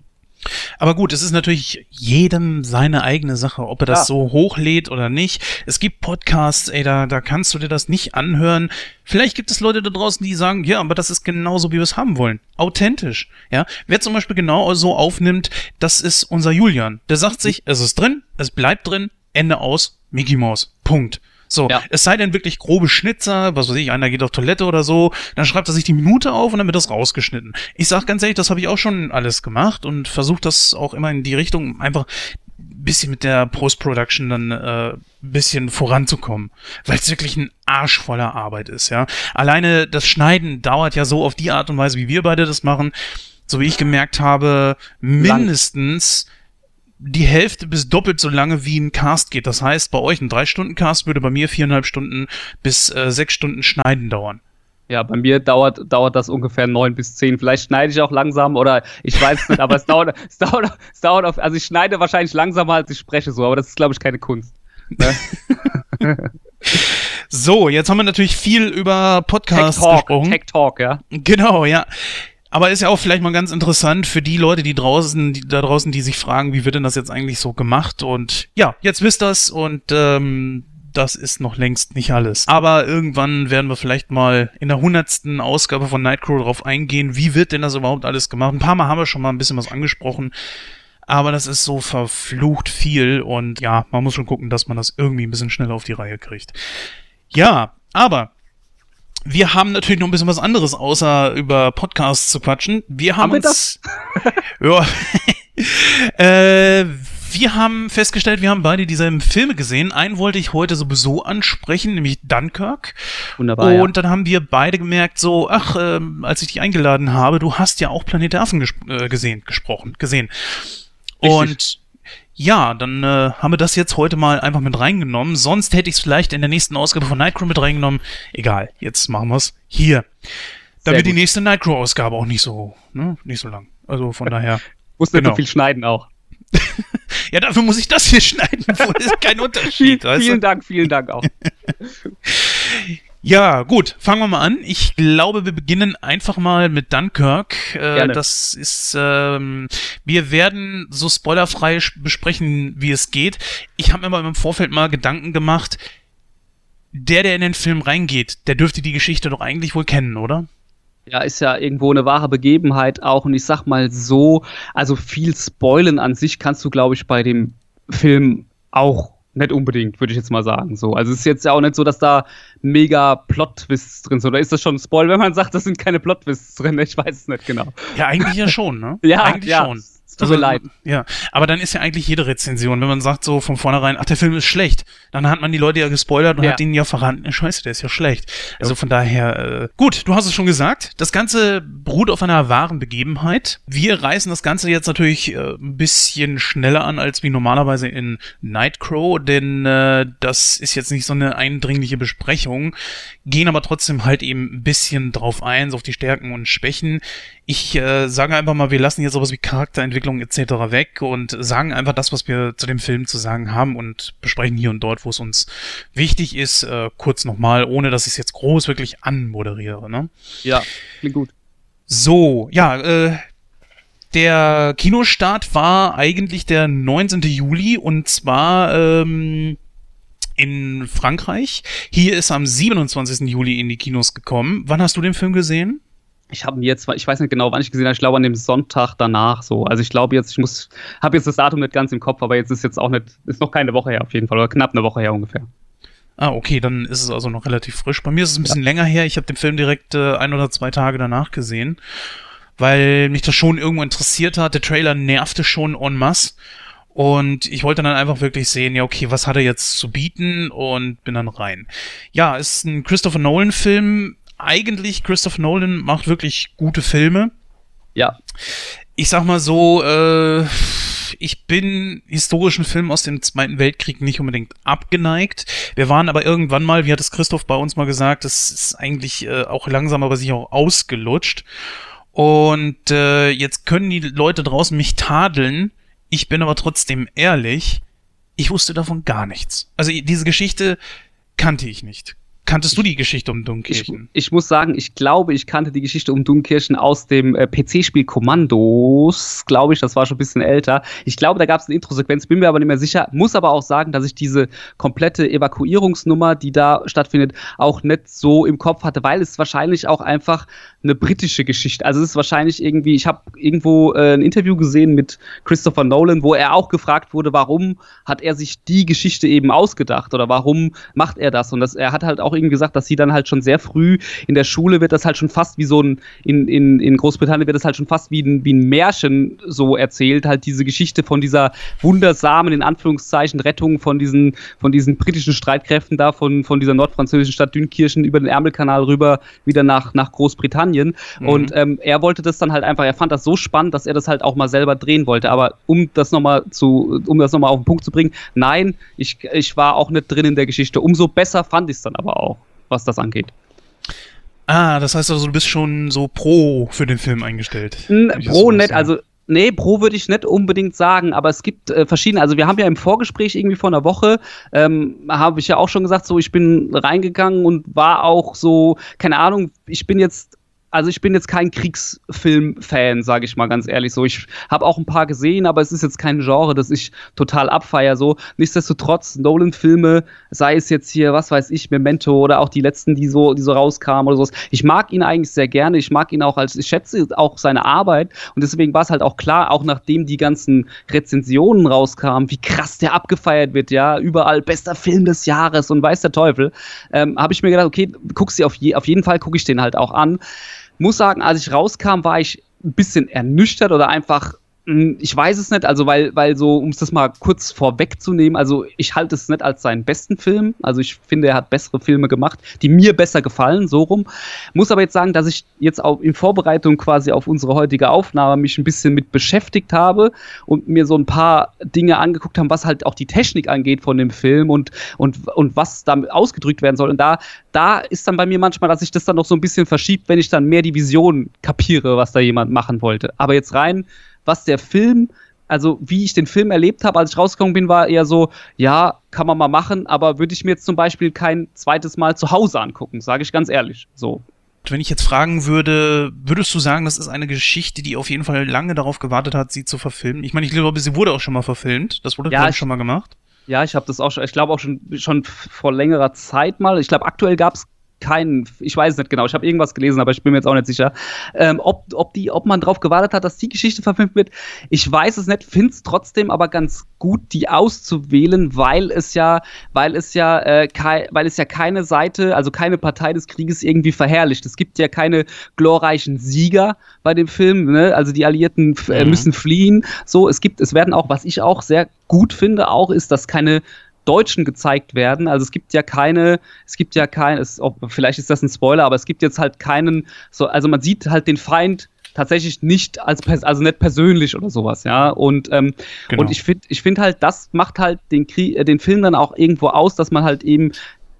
Aber gut, es ist natürlich jedem seine eigene Sache, ob er das ja. so hochlädt oder nicht. Es gibt Podcasts, ey, da, da kannst du dir das nicht anhören. Vielleicht gibt es Leute da draußen, die sagen, ja, aber das ist genauso, wie wir es haben wollen. Authentisch. Ja. Wer zum Beispiel genau so aufnimmt, das ist unser Julian. Der sagt sich, es ist drin, es bleibt drin, Ende aus, Mickey Mouse. Punkt. So, ja. es sei denn wirklich grobe Schnitzer, was weiß ich, einer geht auf Toilette oder so, dann schreibt er sich die Minute auf und dann wird das rausgeschnitten. Ich sag ganz ehrlich, das habe ich auch schon alles gemacht und versuche das auch immer in die Richtung einfach bisschen mit der Post-Production dann äh, bisschen voranzukommen, weil es wirklich ein Arsch voller Arbeit ist, ja. Alleine das Schneiden dauert ja so auf die Art und Weise, wie wir beide das machen, so wie ich gemerkt habe, mindestens Lang die Hälfte bis doppelt so lange wie ein Cast geht. Das heißt, bei euch ein 3-Stunden-Cast würde bei mir viereinhalb Stunden bis äh, sechs Stunden Schneiden dauern. Ja, bei mir dauert, dauert das ungefähr neun bis zehn. Vielleicht schneide ich auch langsam oder ich weiß nicht, aber es dauert, es dauert, es dauert auf, also ich schneide wahrscheinlich langsamer als ich spreche so, aber das ist, glaube ich, keine Kunst. Ne? so, jetzt haben wir natürlich viel über Podcasts Tech Talk, gesprochen. Tech Talk, ja. Genau, ja. Aber ist ja auch vielleicht mal ganz interessant für die Leute, die draußen, die da draußen, die sich fragen, wie wird denn das jetzt eigentlich so gemacht? Und ja, jetzt wisst das und ähm, das ist noch längst nicht alles. Aber irgendwann werden wir vielleicht mal in der hundertsten Ausgabe von Nightcrow darauf eingehen, wie wird denn das überhaupt alles gemacht? Ein paar Mal haben wir schon mal ein bisschen was angesprochen. Aber das ist so verflucht viel und ja, man muss schon gucken, dass man das irgendwie ein bisschen schneller auf die Reihe kriegt. Ja, aber wir haben natürlich noch ein bisschen was anderes, außer über Podcasts zu quatschen. Wir haben, Haben wir uns. ja. äh, wir haben festgestellt, wir haben beide dieselben Filme gesehen. Einen wollte ich heute sowieso ansprechen, nämlich Dunkirk. Wunderbar. Und dann haben wir beide gemerkt, so, ach, ähm, als ich dich eingeladen habe, du hast ja auch Planet der Affen gesp äh, gesehen, gesprochen, gesehen. Richtig. Und ja, dann äh, haben wir das jetzt heute mal einfach mit reingenommen. Sonst hätte ich es vielleicht in der nächsten Ausgabe von Nightcrow mit reingenommen. Egal, jetzt machen wir es hier. Dann wird die nächste Nightcrow-Ausgabe auch nicht so, ne, nicht so lang. Also von daher. Muss nicht genau. so viel schneiden auch. Ja, dafür muss ich das hier schneiden. Das ist kein Unterschied. du? vielen Dank, vielen Dank auch. Ja, gut, fangen wir mal an. Ich glaube, wir beginnen einfach mal mit Dunkirk. Äh, das ist, ähm, wir werden so spoilerfrei besprechen, wie es geht. Ich habe mir mal im Vorfeld mal Gedanken gemacht. Der, der in den Film reingeht, der dürfte die Geschichte doch eigentlich wohl kennen, oder? Ja, ist ja irgendwo eine wahre Begebenheit auch. Und ich sag mal so, also viel Spoilen an sich kannst du, glaube ich, bei dem Film auch nicht unbedingt, würde ich jetzt mal sagen. So. Also es ist jetzt ja auch nicht so, dass da mega Plot-Twists drin sind. Oder ist das schon ein Spoil, wenn man sagt, da sind keine Plot-Twists drin? Ich weiß es nicht genau. Ja, eigentlich ja schon, ne? Ja, eigentlich ja. schon. Tut mir leid. Ja, aber dann ist ja eigentlich jede Rezension, wenn man sagt so von vornherein, ach, der Film ist schlecht, dann hat man die Leute ja gespoilert und Ja. hat ihnen ja verraten, "Eh, scheiße, der ist ja schlecht. Also von daher, äh, gut, du hast es schon gesagt, das Ganze beruht auf einer wahren Begebenheit. Wir reißen das Ganze jetzt natürlich äh, ein bisschen schneller an, als wie normalerweise in Nightcrow, denn äh, das ist jetzt nicht so eine eindringliche Besprechung, gehen aber trotzdem halt eben ein bisschen drauf ein, so auf die Stärken und Schwächen. Ich äh, sage einfach mal, wir lassen jetzt sowas wie Charakterentwicklung etc. weg und sagen einfach das, was wir zu dem Film zu sagen haben und besprechen hier und dort, wo es uns wichtig ist, äh, kurz nochmal, ohne dass ich es jetzt groß wirklich anmoderiere. Ne? Ja, klingt gut. So, ja, äh, der Kinostart war eigentlich der 19. Juli und zwar ähm, in Frankreich. Hier ist am 27. Juli in die Kinos gekommen. Wann hast du den Film gesehen? Ich habe ihn jetzt, ich weiß nicht genau, wann ich gesehen habe, ich glaube an dem Sonntag danach so. Also ich glaube jetzt, ich muss, habe jetzt das Datum nicht ganz im Kopf, aber jetzt ist jetzt auch nicht, ist noch keine Woche her auf jeden Fall, oder knapp eine Woche her ungefähr. Ah, okay, dann ist es also noch relativ frisch. Bei mir ist es ein bisschen länger her. Ich habe den Film direkt äh, ein oder zwei Tage danach gesehen, weil mich das schon irgendwo interessiert hat. Der Trailer nervte schon en masse. Und ich wollte dann einfach wirklich sehen, ja, okay, was hat er jetzt zu bieten und bin dann rein. Ja, ist ein Christopher Nolan-Film. Eigentlich, Christopher Nolan macht wirklich gute Filme. Ja, Ich sag mal so, äh, ich bin historischen Filmen aus dem Zweiten Weltkrieg nicht unbedingt abgeneigt. Wir waren aber irgendwann mal, wie hat es Christoph bei uns mal gesagt, das ist eigentlich äh, auch langsam aber sich auch ausgelutscht. Und äh, jetzt können die Leute draußen mich tadeln. Ich bin aber trotzdem ehrlich, ich wusste davon gar nichts. Also diese Geschichte kannte ich nicht. Kanntest du die Geschichte um ich, Dunkirchen? ich muss sagen, ich glaube, ich kannte die Geschichte um Dunkirchen aus dem äh, PC-Spiel Kommandos, glaube ich, das war schon ein bisschen älter. Ich glaube, da gab es eine Intro-Sequenz, bin mir aber nicht mehr sicher. Muss aber auch sagen, dass ich diese komplette Evakuierungsnummer, die da stattfindet, auch nicht so im Kopf hatte, weil es wahrscheinlich auch einfach eine britische Geschichte. Also es ist wahrscheinlich irgendwie, ich habe irgendwo äh, ein Interview gesehen mit Christopher Nolan, wo er auch gefragt wurde, warum hat er sich die Geschichte eben ausgedacht oder warum macht er das? Und das, er hat halt auch irgendwie gesagt, dass sie dann halt schon sehr früh in der Schule wird das halt schon fast wie so ein, in, in, in Großbritannien wird das halt schon fast wie ein, wie ein Märchen so erzählt, halt diese Geschichte von dieser wundersamen, in Anführungszeichen, Rettung von diesen, von diesen britischen Streitkräften da, von, von dieser nordfranzösischen Stadt Dünkirchen über den Ärmelkanal rüber wieder nach, nach Großbritannien. Mhm. Und ähm, er wollte das dann halt einfach, er fand das so spannend, dass er das halt auch mal selber drehen wollte. Aber um das nochmal zu, um das nochmal auf den Punkt zu bringen, nein, ich, ich war auch nicht drin in der Geschichte. Umso besser fand ich es dann aber auch, was das angeht. Ah, das heißt also, du bist schon so pro für den Film eingestellt. N- Pro nett, also Nee, Pro würde ich nicht unbedingt sagen, aber es gibt äh, verschiedene. Also, wir haben ja im Vorgespräch irgendwie vor einer Woche, ähm, habe ich ja auch schon gesagt, so, ich bin reingegangen und war auch so, keine Ahnung, ich bin jetzt also ich bin jetzt kein Kriegsfilm-Fan, sage ich mal ganz ehrlich. So, ich habe auch ein paar gesehen, aber es ist jetzt kein Genre, das ich total abfeier. So, nichtsdestotrotz Nolan-Filme, sei es jetzt hier, was weiß ich, Memento oder auch die letzten, die so, die so rauskamen oder sowas. Ich mag ihn eigentlich sehr gerne. Ich mag ihn auch als, ich schätze auch seine Arbeit und deswegen war es halt auch klar, auch nachdem die ganzen Rezensionen rauskamen, wie krass der abgefeiert wird, ja, überall bester Film des Jahres und weiß der Teufel, ähm, habe ich mir gedacht, okay, guck sie auf, je, auf jeden Fall gucke ich den halt auch an muss sagen, als ich rauskam, war ich ein bisschen ernüchtert oder einfach ich weiß es nicht, also weil, weil so, um es das mal kurz vorwegzunehmen, also ich halte es nicht als seinen besten Film. Also ich finde, er hat bessere Filme gemacht, die mir besser gefallen, so rum. Muss aber jetzt sagen, dass ich jetzt auch in Vorbereitung quasi auf unsere heutige Aufnahme mich ein bisschen mit beschäftigt habe und mir so ein paar Dinge angeguckt haben, was halt auch die Technik angeht von dem Film und, und, und was damit ausgedrückt werden soll. Und da, da ist dann bei mir manchmal, dass sich das dann noch so ein bisschen verschiebt, wenn ich dann mehr die Vision kapiere, was da jemand machen wollte. Aber jetzt rein was der Film, also wie ich den Film erlebt habe, als ich rausgekommen bin, war eher so, ja, kann man mal machen, aber würde ich mir jetzt zum Beispiel kein zweites Mal zu Hause angucken, sage ich ganz ehrlich. So. Wenn ich jetzt fragen würde, würdest du sagen, das ist eine Geschichte, die auf jeden Fall lange darauf gewartet hat, sie zu verfilmen? Ich meine, ich glaube, sie wurde auch schon mal verfilmt. Das wurde, ja, ich, schon mal gemacht. Ja, ich habe das auch schon, ich glaube auch schon, schon vor längerer Zeit mal. Ich glaube, aktuell gab es keinen, ich weiß es nicht genau, ich habe irgendwas gelesen, aber ich bin mir jetzt auch nicht sicher, ähm, ob, ob, die, ob man darauf gewartet hat, dass die Geschichte verfilmt wird. Ich weiß es nicht, finde es trotzdem aber ganz gut, die auszuwählen, weil es ja, weil es ja, äh, kei, weil es ja keine Seite, also keine Partei des Krieges irgendwie verherrlicht. Es gibt ja keine glorreichen Sieger bei dem Film, ne? also die Alliierten äh, mhm. müssen fliehen. So, es gibt, es werden auch, was ich auch sehr gut finde, auch ist, dass keine Deutschen gezeigt werden. Also es gibt ja keine, es gibt ja kein, es, ob, vielleicht ist das ein Spoiler, aber es gibt jetzt halt keinen, so, also man sieht halt den Feind tatsächlich nicht als also nicht persönlich oder sowas, ja. Und, ähm, genau. und ich finde ich finde halt, das macht halt den Krieg, äh, den Film dann auch irgendwo aus, dass man halt eben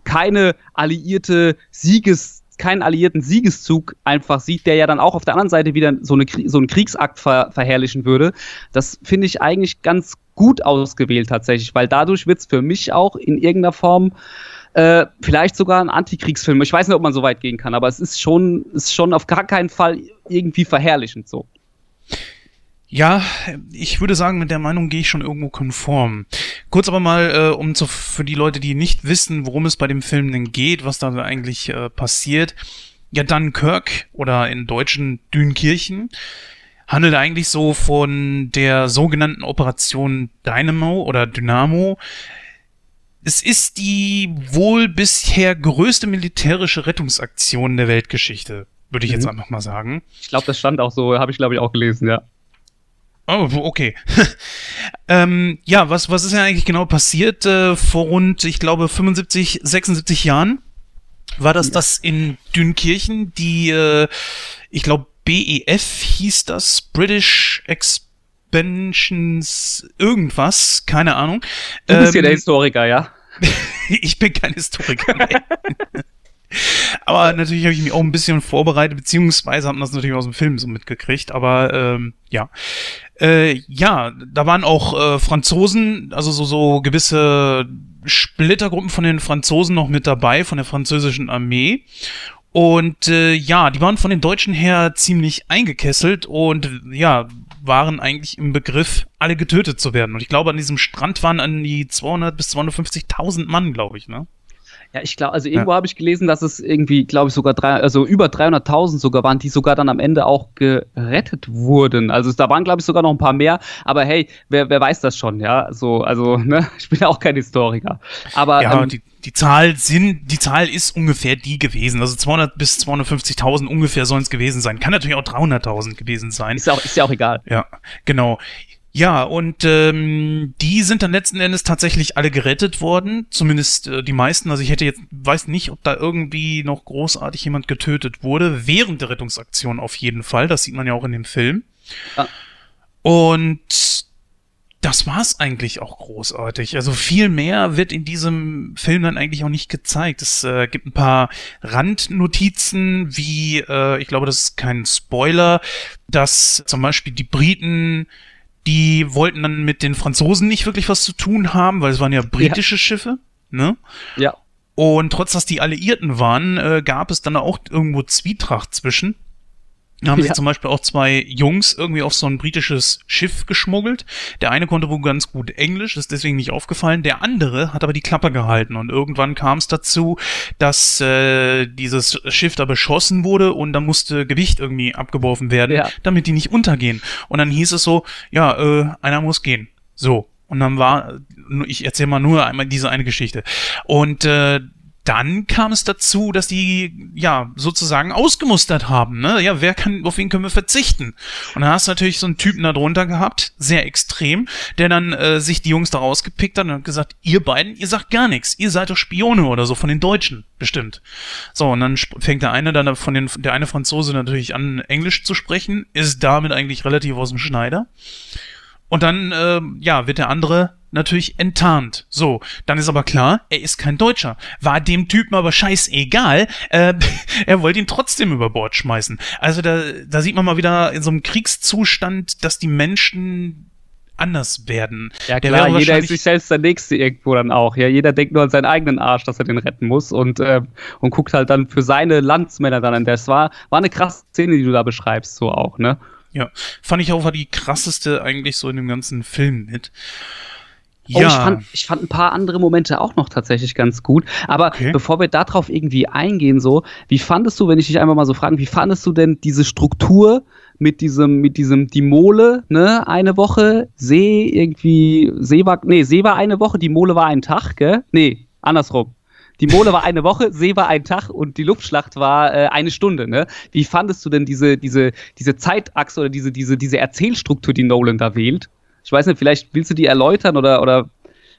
keine alliierte Sieges keinen alliierten Siegeszug einfach sieht, der ja dann auch auf der anderen Seite wieder so, eine, so einen Kriegsakt ver verherrlichen würde. Das finde ich eigentlich ganz gut ausgewählt tatsächlich, weil dadurch wird es für mich auch in irgendeiner Form äh, vielleicht sogar ein Antikriegsfilm. Ich weiß nicht, ob man so weit gehen kann, aber es ist schon, ist schon auf gar keinen Fall irgendwie verherrlichend so. Ja, ich würde sagen, mit der Meinung gehe ich schon irgendwo konform. Kurz aber mal, äh, um zu, für die Leute, die nicht wissen, worum es bei dem Film denn geht, was da eigentlich äh, passiert. Ja, Dunkirk oder in Deutschen Dünkirchen handelt eigentlich so von der sogenannten Operation Dynamo oder Dynamo. Es ist die wohl bisher größte militärische Rettungsaktion der Weltgeschichte, würde ich mhm. jetzt einfach mal sagen. Ich glaube, das stand auch so, habe ich glaube ich auch gelesen, ja. Oh, okay. ähm, ja, was, was ist ja eigentlich genau passiert? Äh, vor rund, ich glaube, 75, 76 Jahren war das ja. das in Dünkirchen, die, äh, ich glaube, BEF hieß das, British Expansions irgendwas, keine Ahnung. Du bist ähm, ja der Historiker, ja? ich bin kein Historiker. Aber natürlich habe ich mich auch ein bisschen vorbereitet, beziehungsweise haben das natürlich aus dem Film so mitgekriegt. Aber ähm, ja. Äh, ja, da waren auch äh, Franzosen, also so, so gewisse Splittergruppen von den Franzosen noch mit dabei, von der französischen Armee. Und äh, ja, die waren von den Deutschen her ziemlich eingekesselt und ja, waren eigentlich im Begriff, alle getötet zu werden. Und ich glaube, an diesem Strand waren an die 200 bis 250.000 Mann, glaube ich, ne? Ja, ich glaube, also irgendwo ja. habe ich gelesen, dass es irgendwie, glaube ich, sogar drei, also über 300.000 sogar waren, die sogar dann am Ende auch gerettet wurden. Also da waren, glaube ich, sogar noch ein paar mehr. Aber hey, wer, wer weiß das schon, ja? So, also, ne, ich bin ja auch kein Historiker. Aber ja, ähm, die, die Zahl sind, die Zahl ist ungefähr die gewesen. Also 200 bis 250.000 ungefähr sollen es gewesen sein. Kann natürlich auch 300.000 gewesen sein. Ist ja auch, ist ja auch egal. Ja, genau. Ja, und ähm, die sind dann letzten Endes tatsächlich alle gerettet worden, zumindest äh, die meisten. Also ich hätte jetzt, weiß nicht, ob da irgendwie noch großartig jemand getötet wurde, während der Rettungsaktion auf jeden Fall. Das sieht man ja auch in dem Film. Ah. Und da das war's eigentlich auch großartig. Also viel mehr wird in diesem Film dann eigentlich auch nicht gezeigt. Es äh, gibt ein paar Randnotizen, wie, äh, ich glaube, das ist kein Spoiler, dass zum Beispiel die Briten die wollten dann mit den Franzosen nicht wirklich was zu tun haben, weil es waren ja britische ja. Schiffe, ne? Ja. Und trotz dass die Alliierten waren, äh, gab es dann auch irgendwo Zwietracht zwischen. Da haben ja. sie zum Beispiel auch zwei Jungs irgendwie auf so ein britisches Schiff geschmuggelt. Der eine konnte wohl ganz gut Englisch, ist deswegen nicht aufgefallen. Der andere hat aber die Klappe gehalten und irgendwann kam es dazu, dass äh, dieses Schiff da beschossen wurde und da musste Gewicht irgendwie abgeworfen werden, ja. damit die nicht untergehen. Und dann hieß es so, ja, äh, einer muss gehen. So. Und dann war, ich erzähle mal nur einmal diese eine Geschichte. Und äh, dann kam es dazu, dass die ja sozusagen ausgemustert haben. Ne? Ja, wer kann, auf wen können wir verzichten? Und dann hast du natürlich so einen Typen da drunter gehabt, sehr extrem, der dann äh, sich die Jungs da rausgepickt hat und hat gesagt, ihr beiden, ihr sagt gar nichts, ihr seid doch Spione oder so von den Deutschen, bestimmt. So, und dann fängt der eine dann von den, der eine Franzose natürlich an, Englisch zu sprechen, ist damit eigentlich relativ aus dem Schneider. Und dann, äh, ja, wird der andere natürlich enttarnt. So, dann ist aber klar, er ist kein Deutscher. War dem Typen aber scheißegal. Äh, er wollte ihn trotzdem über Bord schmeißen. Also da, da sieht man mal wieder in so einem Kriegszustand, dass die Menschen anders werden. Ja klar, jeder ist sich selbst der Nächste irgendwo dann auch. Ja, jeder denkt nur an seinen eigenen Arsch, dass er den retten muss und, äh, und guckt halt dann für seine Landsmänner dann an. Das war, war eine krasse Szene, die du da beschreibst, so auch, ne? Ja, fand ich auch war die krasseste eigentlich so in dem ganzen Film mit. Oh, ja. ich fand, ich fand ein paar andere Momente auch noch tatsächlich ganz gut. Aber okay. bevor wir darauf irgendwie eingehen, so, wie fandest du, wenn ich dich einfach mal so fragen, wie fandest du denn diese Struktur mit diesem, mit diesem, die Mole, ne, eine Woche, See, irgendwie, See war, nee, See war eine Woche, die Mole war ein Tag, gell? Nee, andersrum. Die Mole war eine Woche, See war ein Tag und die Luftschlacht war äh, eine Stunde. Ne? Wie fandest du denn diese, diese, diese Zeitachse oder diese, diese, diese Erzählstruktur, die Nolan da wählt? Ich weiß nicht, vielleicht willst du die erläutern oder, oder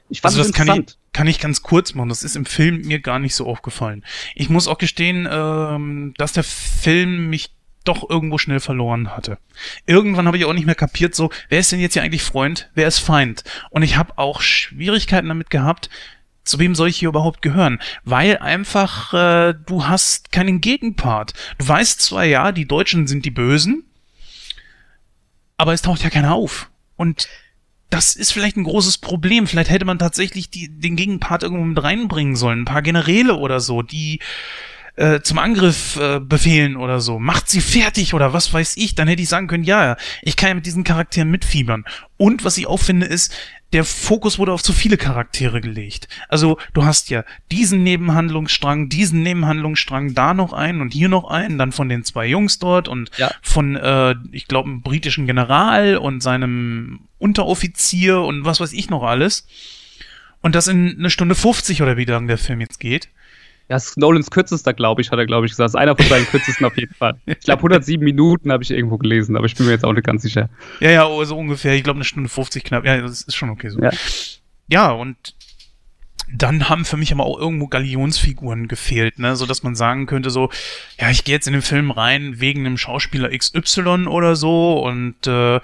ich fand also das. Kann ich, kann ich ganz kurz machen. Das ist im Film mir gar nicht so aufgefallen. Ich muss auch gestehen, ähm, dass der Film mich doch irgendwo schnell verloren hatte. Irgendwann habe ich auch nicht mehr kapiert, so, wer ist denn jetzt hier eigentlich Freund, wer ist Feind? Und ich habe auch Schwierigkeiten damit gehabt, zu wem soll ich hier überhaupt gehören? Weil einfach äh, du hast keinen Gegenpart. Du weißt zwar ja, die Deutschen sind die Bösen, aber es taucht ja keiner auf. Und das ist vielleicht ein großes Problem. Vielleicht hätte man tatsächlich die, den Gegenpart irgendwo mit reinbringen sollen. Ein paar Generäle oder so, die äh, zum Angriff äh, befehlen oder so. Macht sie fertig oder was weiß ich. Dann hätte ich sagen können, ja, ich kann ja mit diesen Charakteren mitfiebern. Und was ich auch finde ist, der Fokus wurde auf zu viele Charaktere gelegt. Also du hast ja diesen Nebenhandlungsstrang, diesen Nebenhandlungsstrang, da noch einen und hier noch einen, dann von den zwei Jungs dort und ja. von, äh, ich glaube, einem britischen General und seinem Unteroffizier und was weiß ich noch alles. Und das in eine Stunde 50 oder wie lang der Film jetzt geht. Ja, ist Nolans kürzester, glaube ich, hat er, glaube ich, gesagt. Das ist einer von seinen kürzesten auf jeden Fall. Ich glaube, 107 Minuten habe ich irgendwo gelesen, aber ich bin mir jetzt auch nicht ganz sicher. Ja, ja, so ungefähr. Ich glaube, eine Stunde 50 knapp. Ja, das ist schon okay so. Ja, ja und dann haben für mich aber auch irgendwo Galionsfiguren gefehlt, ne, so dass man sagen könnte so, ja, ich gehe jetzt in den Film rein wegen einem Schauspieler XY oder so und äh,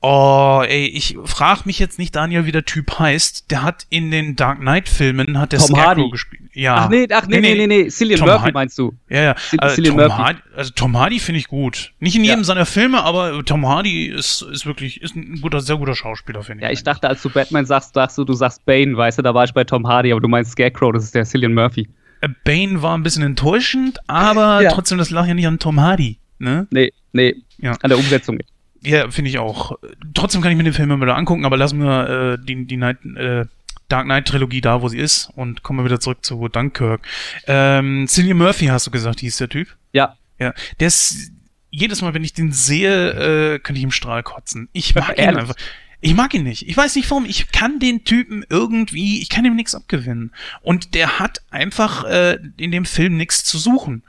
Oh, ey, ich frag mich jetzt nicht, Daniel, wie der Typ heißt. Der hat in den Dark Knight-Filmen hat der Tom Scarecrow Hardy. gespielt. Ja. Ach nee, ach nee, nee, nee, nee, nee. Cillian Tom Murphy Hardy. meinst du? Ja, ja. Also, Tom Murphy. Hardy, also Tom Hardy finde ich gut. Nicht in jedem ja. seiner Filme, aber Tom Hardy ist, ist wirklich ist ein guter, sehr guter Schauspieler, finde ich. Ja, ich dachte, als du Batman sagst, sagst du, du sagst Bane, weißt du, da war ich bei Tom Hardy, aber du meinst Scarecrow, das ist der Cillian Murphy. Äh, Bane war ein bisschen enttäuschend, aber ja. trotzdem, das lag ja nicht an Tom Hardy, ne? Nee, nee. Ja. An der Umsetzung nicht. Ja, finde ich auch. Trotzdem kann ich mir den Film immer wieder angucken, aber lassen wir äh, die, die Night, äh, Dark Knight Trilogie da, wo sie ist und kommen wir wieder zurück zu Dunkirk. Ähm, Cillian Murphy hast du gesagt, hieß der Typ? Ja. Ja. Der ist, jedes Mal, wenn ich den sehe, äh, könnte ich im Strahl kotzen. Ich mag ihn einfach. Ich mag ihn nicht. Ich weiß nicht warum. Ich kann den Typen irgendwie, ich kann ihm nichts abgewinnen. Und der hat einfach äh, in dem Film nichts zu suchen.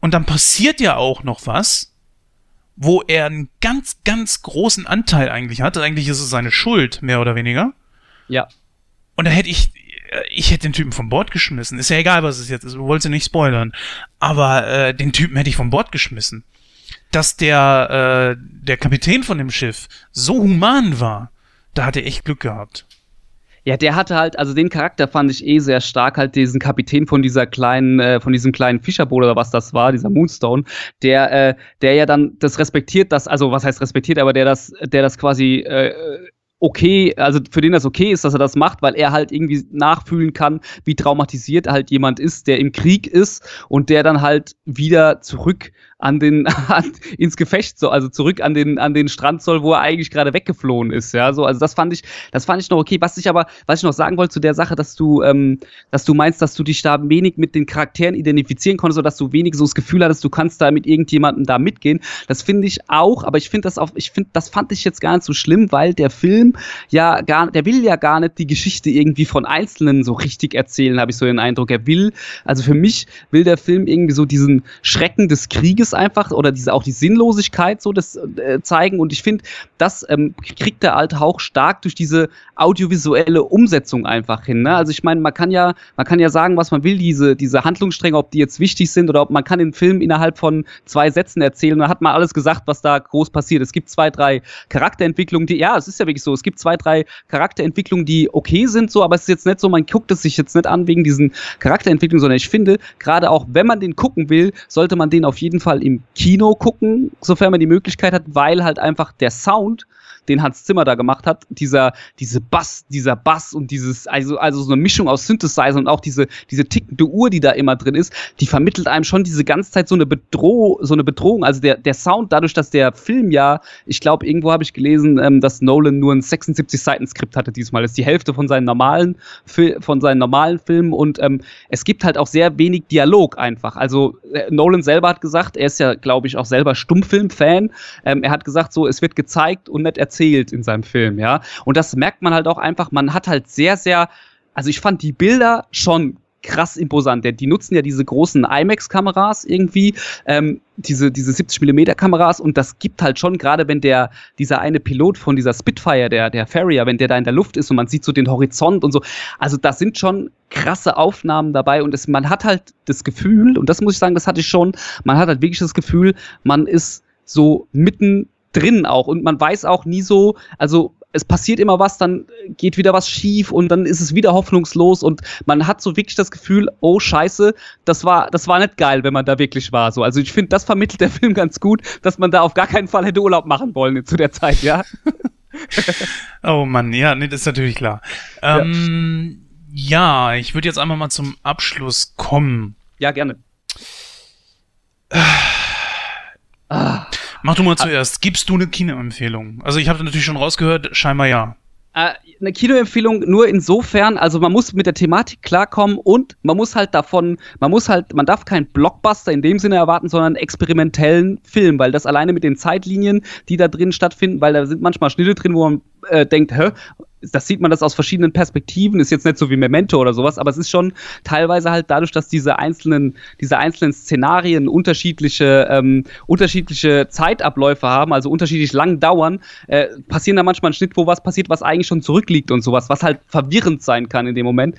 Und dann passiert ja auch noch was, wo er einen ganz, ganz großen Anteil eigentlich hat. Eigentlich ist es seine Schuld, mehr oder weniger. Ja. Und da hätte ich, äh, ich hätte den Typen von Bord geschmissen. Ist ja egal, was es jetzt ist. Du wolltest ja nicht spoilern. Aber äh, den Typen hätte ich von Bord geschmissen. Dass der, äh, der Kapitän von dem Schiff so human war, da hat er echt Glück gehabt. Ja, der hatte halt, also den Charakter fand ich eh sehr stark, halt diesen Kapitän von dieser kleinen, äh, von diesem kleinen Fischerboot oder was das war, dieser Moonstone, der, äh, der ja dann das respektiert, das, also was heißt respektiert, aber der das, der das quasi äh, okay, also für den das okay ist, dass er das macht, weil er halt irgendwie nachfühlen kann, wie traumatisiert halt jemand ist, der im Krieg ist und der dann halt wieder zurück an den an, ins Gefecht so, also zurück an den an den Strand soll, wo er eigentlich gerade weggeflohen ist, ja, so, also das fand ich, das fand ich noch okay. Was ich aber, was ich noch sagen wollte zu der Sache, dass du, ähm, dass du meinst, dass du dich da wenig mit den Charakteren identifizieren konntest, oder dass du wenig so das Gefühl hattest, du kannst da mit irgendjemandem da mitgehen. Das finde ich auch, aber ich finde das auch, ich finde, das fand ich jetzt gar nicht so schlimm, weil der Film ja gar, der will ja gar nicht die Geschichte irgendwie von Einzelnen so richtig erzählen, habe ich so den Eindruck. Er will, also für mich will der Film irgendwie so diesen Schrecken des Krieges einfach oder diese auch die Sinnlosigkeit so das äh, zeigen und ich finde, das ähm, kriegt der alte Hauch stark durch diese audiovisuelle Umsetzung einfach hin. Ne? Also ich meine, man kann ja, man kann ja sagen, was man will, diese, diese Handlungsstränge, ob die jetzt wichtig sind oder ob man kann den Film innerhalb von zwei Sätzen erzählen. Da hat man alles gesagt, was da groß passiert. Es gibt zwei, drei Charakterentwicklungen, die, ja, es ist ja wirklich so, es gibt zwei, drei Charakterentwicklungen, die okay sind, so, aber es ist jetzt nicht so, man guckt es sich jetzt nicht an wegen diesen Charakterentwicklungen, sondern ich finde, gerade auch wenn man den gucken will, sollte man den auf jeden Fall Fall im Kino gucken, sofern man die Möglichkeit hat, weil halt einfach der Sound den Hans Zimmer da gemacht hat, dieser, diese Bass, dieser Bass und dieses, also, also so eine Mischung aus Synthesizer und auch diese, diese tickende Uhr, die da immer drin ist, die vermittelt einem schon diese ganze Zeit so eine Bedrohung, so eine Bedrohung. Also der, der Sound, dadurch, dass der Film ja, ich glaube, irgendwo habe ich gelesen, ähm, dass Nolan nur ein 76 Seiten Skript hatte diesmal. Das ist die Hälfte von seinen normalen, von seinen normalen Filmen und ähm, es gibt halt auch sehr wenig Dialog einfach. Also äh, Nolan selber hat gesagt, er ist ja, glaube ich, auch selber Stummfilm-Fan. Ähm, er hat gesagt, so, es wird gezeigt und nicht erzählt in seinem Film, ja. Und das merkt man halt auch einfach, man hat halt sehr, sehr, also ich fand die Bilder schon krass imposant. Die nutzen ja diese großen IMAX-Kameras irgendwie, ähm, diese, diese 70mm Kameras und das gibt halt schon, gerade wenn der, dieser eine Pilot von dieser Spitfire, der, der Farrier, wenn der da in der Luft ist und man sieht so den Horizont und so, also das sind schon krasse Aufnahmen dabei und es, man hat halt das Gefühl, und das muss ich sagen, das hatte ich schon, man hat halt wirklich das Gefühl, man ist so mitten drin auch und man weiß auch nie so, also es passiert immer was, dann geht wieder was schief und dann ist es wieder hoffnungslos und man hat so wirklich das Gefühl, oh Scheiße, das war, das war nicht geil, wenn man da wirklich war. So, also ich finde, das vermittelt der Film ganz gut, dass man da auf gar keinen Fall hätte Urlaub machen wollen zu der Zeit, ja. oh Mann, ja, nee, das ist natürlich klar. Ähm, ja. ja, ich würde jetzt einmal mal zum Abschluss kommen. Ja, gerne. Ah. Mach du mal ah. zuerst. Gibst du eine Kinoempfehlung? Also ich habe natürlich schon rausgehört, scheinbar ja. Äh, eine Kinoempfehlung nur insofern, also man muss mit der Thematik klarkommen und man muss halt davon, man muss halt, man darf keinen Blockbuster in dem Sinne erwarten, sondern einen experimentellen Film, weil das alleine mit den Zeitlinien, die da drin stattfinden, weil da sind manchmal Schnitte drin, wo man äh, denkt, hä, das sieht man das aus verschiedenen Perspektiven, ist jetzt nicht so wie Memento oder sowas, aber es ist schon teilweise halt dadurch, dass diese einzelnen, diese einzelnen Szenarien unterschiedliche, ähm, unterschiedliche Zeitabläufe haben, also unterschiedlich lang dauern, äh, passieren da manchmal ein Schnitt, wo was passiert, was eigentlich schon zurückliegt und sowas, was halt verwirrend sein kann in dem Moment.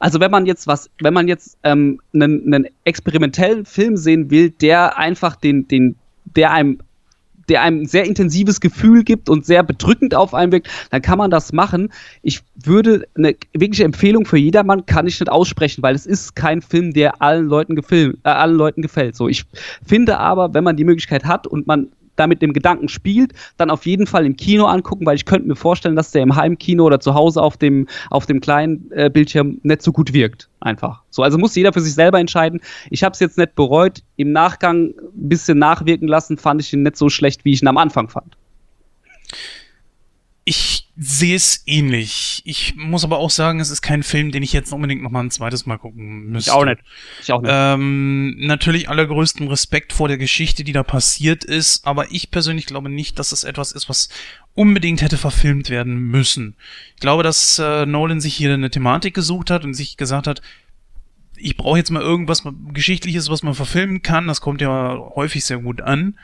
Also wenn man jetzt was, wenn man jetzt ähm, einen, einen experimentellen Film sehen will, der einfach den, den, der einem der einem sehr intensives Gefühl gibt und sehr bedrückend auf einen wirkt, dann kann man das machen. Ich würde eine wirkliche Empfehlung für jedermann kann ich nicht aussprechen, weil es ist kein Film, der allen Leuten, gefilm, äh, allen Leuten gefällt. So, ich finde aber, wenn man die Möglichkeit hat und man da mit dem Gedanken spielt, dann auf jeden Fall im Kino angucken, weil ich könnte mir vorstellen, dass der im Heimkino oder zu Hause auf dem, auf dem kleinen äh, Bildschirm nicht so gut wirkt. Einfach. So, also muss jeder für sich selber entscheiden. Ich habe es jetzt nicht bereut. Im Nachgang ein bisschen nachwirken lassen, fand ich ihn nicht so schlecht, wie ich ihn am Anfang fand. Ich sehe es ähnlich. Ich muss aber auch sagen, es ist kein Film, den ich jetzt unbedingt noch mal ein zweites Mal gucken müsste. Ich auch nicht. Ich auch nicht. Ähm, natürlich allergrößten Respekt vor der Geschichte, die da passiert ist, aber ich persönlich glaube nicht, dass es etwas ist, was unbedingt hätte verfilmt werden müssen. Ich glaube, dass äh, Nolan sich hier eine Thematik gesucht hat und sich gesagt hat, ich brauche jetzt mal irgendwas Geschichtliches, was man verfilmen kann. Das kommt ja häufig sehr gut an.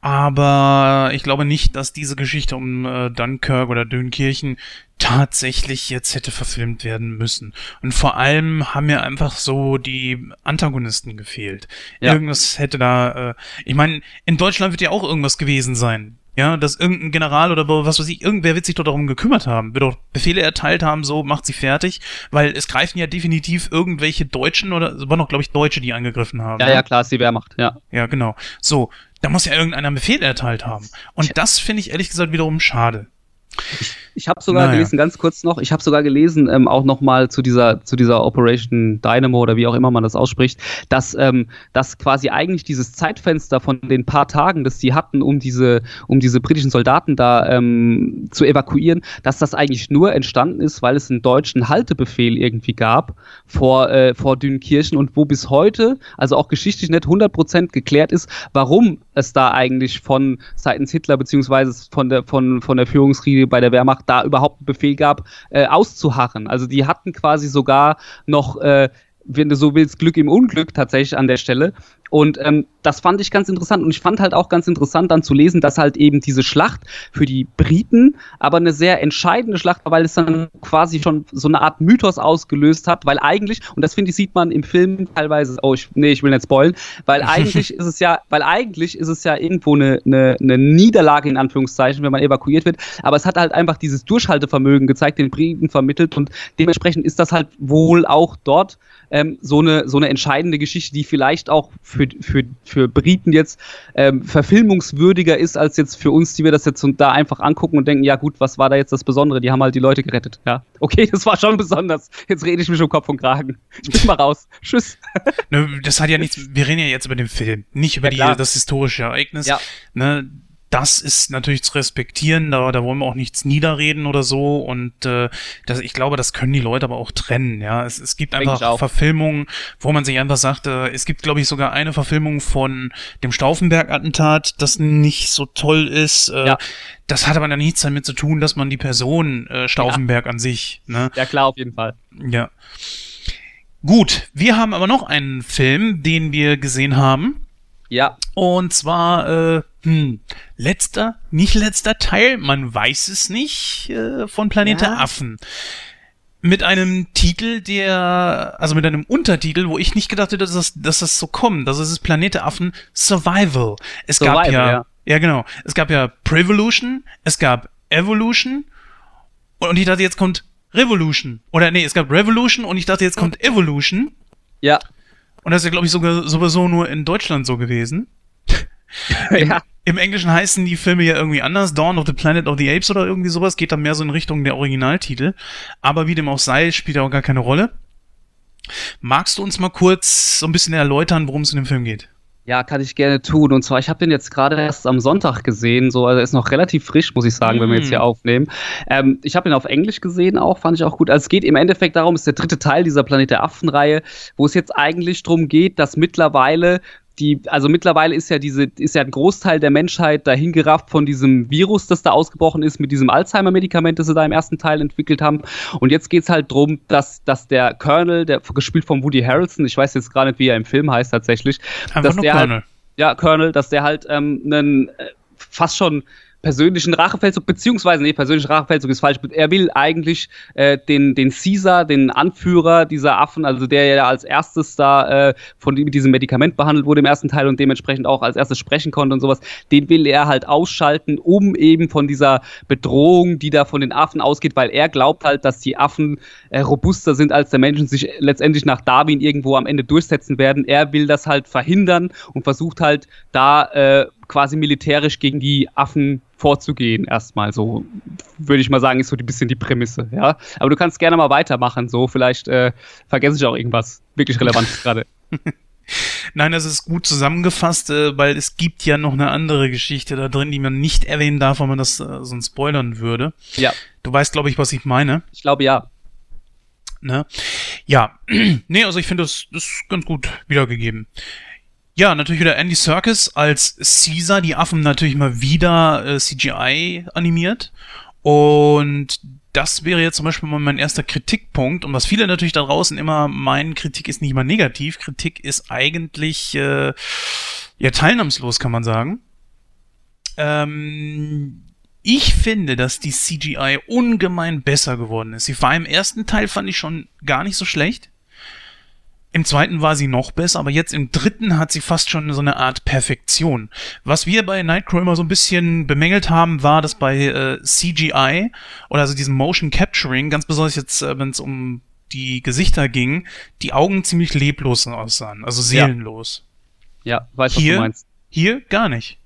Aber ich glaube nicht, dass diese Geschichte um äh, Dunkirk oder Dünkirchen tatsächlich jetzt hätte verfilmt werden müssen. Und vor allem haben mir einfach so die Antagonisten gefehlt. Ja. Irgendwas hätte da, äh, ich meine, in Deutschland wird ja auch irgendwas gewesen sein. Ja, dass irgendein General oder was weiß ich, irgendwer wird sich doch darum gekümmert haben, wird doch Befehle erteilt haben, so macht sie fertig, weil es greifen ja definitiv irgendwelche Deutschen oder es waren noch, glaube ich, Deutsche, die angegriffen haben. Ja, ja, klar, ist die Wehrmacht, ja. Ja, genau. So, da muss ja irgendeiner einen Befehl erteilt haben. Und das finde ich ehrlich gesagt wiederum schade. Ich, ich habe sogar naja. gelesen, ganz kurz noch, ich habe sogar gelesen, ähm, auch nochmal zu dieser, zu dieser Operation Dynamo oder wie auch immer man das ausspricht, dass, ähm, dass quasi eigentlich dieses Zeitfenster von den paar Tagen, das sie hatten, um diese, um diese britischen Soldaten da ähm, zu evakuieren, dass das eigentlich nur entstanden ist, weil es einen deutschen Haltebefehl irgendwie gab vor, äh, vor Dünkirchen und wo bis heute, also auch geschichtlich nicht 100% geklärt ist, warum es da eigentlich von seitens Hitler beziehungsweise von der, von, von der Führungsriege bei der Wehrmacht da überhaupt einen Befehl gab, äh, auszuharren. Also die hatten quasi sogar noch äh, wenn du so willst, Glück im Unglück tatsächlich an der Stelle. Und ähm, das fand ich ganz interessant. Und ich fand halt auch ganz interessant dann zu lesen, dass halt eben diese Schlacht für die Briten aber eine sehr entscheidende Schlacht war, weil es dann quasi schon so eine Art Mythos ausgelöst hat, weil eigentlich, und das finde ich, sieht man im Film teilweise, oh, ich, nee, ich will nicht spoilen, weil eigentlich ist es ja, weil eigentlich ist es ja irgendwo eine, eine, eine Niederlage in Anführungszeichen, wenn man evakuiert wird. Aber es hat halt einfach dieses Durchhaltevermögen gezeigt, den Briten vermittelt und dementsprechend ist das halt wohl auch dort ähm, so, eine, so eine entscheidende Geschichte, die vielleicht auch für, für, für Briten jetzt ähm, verfilmungswürdiger ist, als jetzt für uns, die wir das jetzt und da einfach angucken und denken, ja gut, was war da jetzt das Besondere? Die haben halt die Leute gerettet. Ja, okay, das war schon besonders. Jetzt rede ich mich um Kopf und Kragen. Ich bin mal raus. Tschüss. Ne, das hat ja nichts, wir reden ja jetzt über den Film, nicht über ja, die, das historische Ereignis. Ja. Ne, das ist natürlich zu respektieren, da, da wollen wir auch nichts niederreden oder so und äh, das, ich glaube, das können die Leute aber auch trennen, ja. Es, es gibt einfach Verfilmungen, wo man sich einfach sagt, äh, es gibt, glaube ich, sogar eine Verfilmung von dem Stauffenberg-Attentat, das nicht so toll ist. Äh, ja. Das hat aber dann nichts damit zu tun, dass man die Person äh, Stauffenberg ja. an sich, ne? Ja, klar, auf jeden Fall. Ja. Gut, wir haben aber noch einen Film, den wir gesehen haben. Ja. Und zwar, äh, hm, letzter, nicht letzter Teil, man weiß es nicht, äh, von Planete ja. Affen. Mit einem Titel, der, also mit einem Untertitel, wo ich nicht gedacht hätte, dass das, dass das so kommt. Das ist Planete Affen Survival. Es Survival, gab ja, ja, ja genau, es gab ja Prevolution, es gab Evolution und ich dachte, jetzt kommt Revolution. Oder nee, es gab Revolution und ich dachte, jetzt kommt Evolution. Ja. Und das ist ja, glaube ich, sogar sowieso nur in Deutschland so gewesen. Im, ja. Im Englischen heißen die Filme ja irgendwie anders. Dawn of the Planet of the Apes oder irgendwie sowas. Geht dann mehr so in Richtung der Originaltitel. Aber wie dem auch sei, spielt ja auch gar keine Rolle. Magst du uns mal kurz so ein bisschen erläutern, worum es in dem Film geht? Ja, kann ich gerne tun. Und zwar, ich habe den jetzt gerade erst am Sonntag gesehen. So, also er ist noch relativ frisch, muss ich sagen, mm. wenn wir jetzt hier mm. aufnehmen. Ähm, ich habe ihn auf Englisch gesehen auch, fand ich auch gut. Also es geht im Endeffekt darum, es ist der dritte Teil dieser Planet der Affen-Reihe, wo es jetzt eigentlich darum geht, dass mittlerweile die, also mittlerweile ist ja diese, ist ja ein Großteil der Menschheit dahin gerafft von diesem Virus, das da ausgebrochen ist, mit diesem Alzheimer-Medikament, das sie da im ersten Teil entwickelt haben. Und jetzt geht es halt darum, dass, dass der Colonel, der gespielt von Woody Harrelson, ich weiß jetzt gar nicht, wie er im Film heißt tatsächlich, Einfach dass der Colonel. Halt, ja, Colonel, dass der halt ähm, einen äh, fast schon persönlichen Rachefeldzug, beziehungsweise, nee, persönlicher Rachefeldzug ist falsch. Er will eigentlich äh, den, den Caesar, den Anführer dieser Affen, also der ja als erstes da äh, von mit diesem Medikament behandelt wurde im ersten Teil und dementsprechend auch als erstes sprechen konnte und sowas, den will er halt ausschalten, um eben von dieser Bedrohung, die da von den Affen ausgeht, weil er glaubt halt, dass die Affen äh, robuster sind als der Menschen, sich letztendlich nach Darwin irgendwo am Ende durchsetzen werden. Er will das halt verhindern und versucht halt da äh, quasi militärisch gegen die Affen vorzugehen, erstmal so, würde ich mal sagen, ist so ein bisschen die Prämisse, ja. Aber du kannst gerne mal weitermachen, so, vielleicht äh, vergesse ich auch irgendwas wirklich Relevantes gerade. Nein, das ist gut zusammengefasst, äh, weil es gibt ja noch eine andere Geschichte da drin, die man nicht erwähnen darf, weil man das äh, sonst spoilern würde. Ja. Du weißt, glaube ich, was ich meine. Ich glaube ja. Ne? Ja. nee, also ich finde das, das ist ganz gut wiedergegeben. Ja, natürlich wieder Andy Serkis als Caesar, die Affen natürlich mal wieder äh, CGI animiert. Und das wäre jetzt zum Beispiel mal mein erster Kritikpunkt. Und was viele natürlich da draußen immer meinen, Kritik ist nicht immer negativ. Kritik ist eigentlich äh, ja teilnahmslos, kann man sagen. Ähm, ich finde, dass die CGI ungemein besser geworden ist. Sie war im ersten Teil fand ich schon gar nicht so schlecht Im zweiten war sie noch besser, aber jetzt im dritten hat sie fast schon so eine Art Perfektion. Was wir bei Nightcrow immer so ein bisschen bemängelt haben, war, dass bei äh, CGI oder also diesem Motion Capturing, ganz besonders jetzt, äh, wenn es um die Gesichter ging, die Augen ziemlich leblos aussahen, also seelenlos. Ja, ja weiß, hier, was du meinst. Hier gar nicht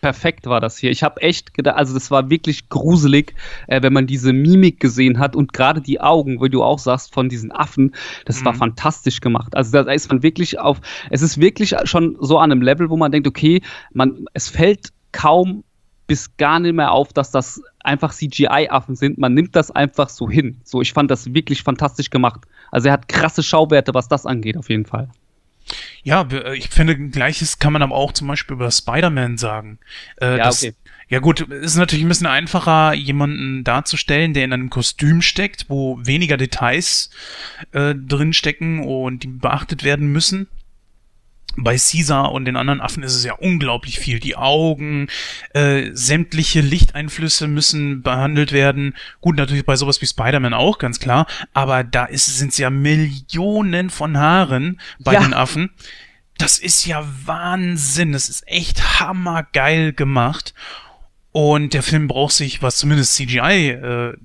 perfekt war das hier. Ich habe echt gedacht, also das war wirklich gruselig, äh, wenn man diese Mimik gesehen hat und gerade die Augen, wie du auch sagst, von diesen Affen, das mhm. war fantastisch gemacht. Also da ist man wirklich auf, es ist wirklich schon so an einem Level, wo man denkt, okay, man, es fällt kaum bis gar nicht mehr auf, dass das einfach CGI-Affen sind. Man nimmt das einfach so hin. So, ich fand das wirklich fantastisch gemacht. Also er hat krasse Schauwerte, was das angeht, auf jeden Fall. Ja, äh, ich finde, gleiches kann man aber auch zum Beispiel über Spider-Man sagen. Äh, ja, das, okay. Ja gut, ist natürlich ein bisschen einfacher, jemanden darzustellen, der in einem Kostüm steckt, wo weniger Details äh, drin stecken und die beachtet werden müssen bei Caesar und den anderen Affen ist es ja unglaublich viel. Die Augen, äh, sämtliche Lichteinflüsse müssen behandelt werden. Gut, natürlich bei sowas wie Spider-Man auch, ganz klar. Aber da sind es ja Millionen von Haaren bei ja. den Affen. Das ist ja Wahnsinn. Das ist echt hammergeil gemacht. Und der Film braucht sich, was zumindest CGI, äh, äh,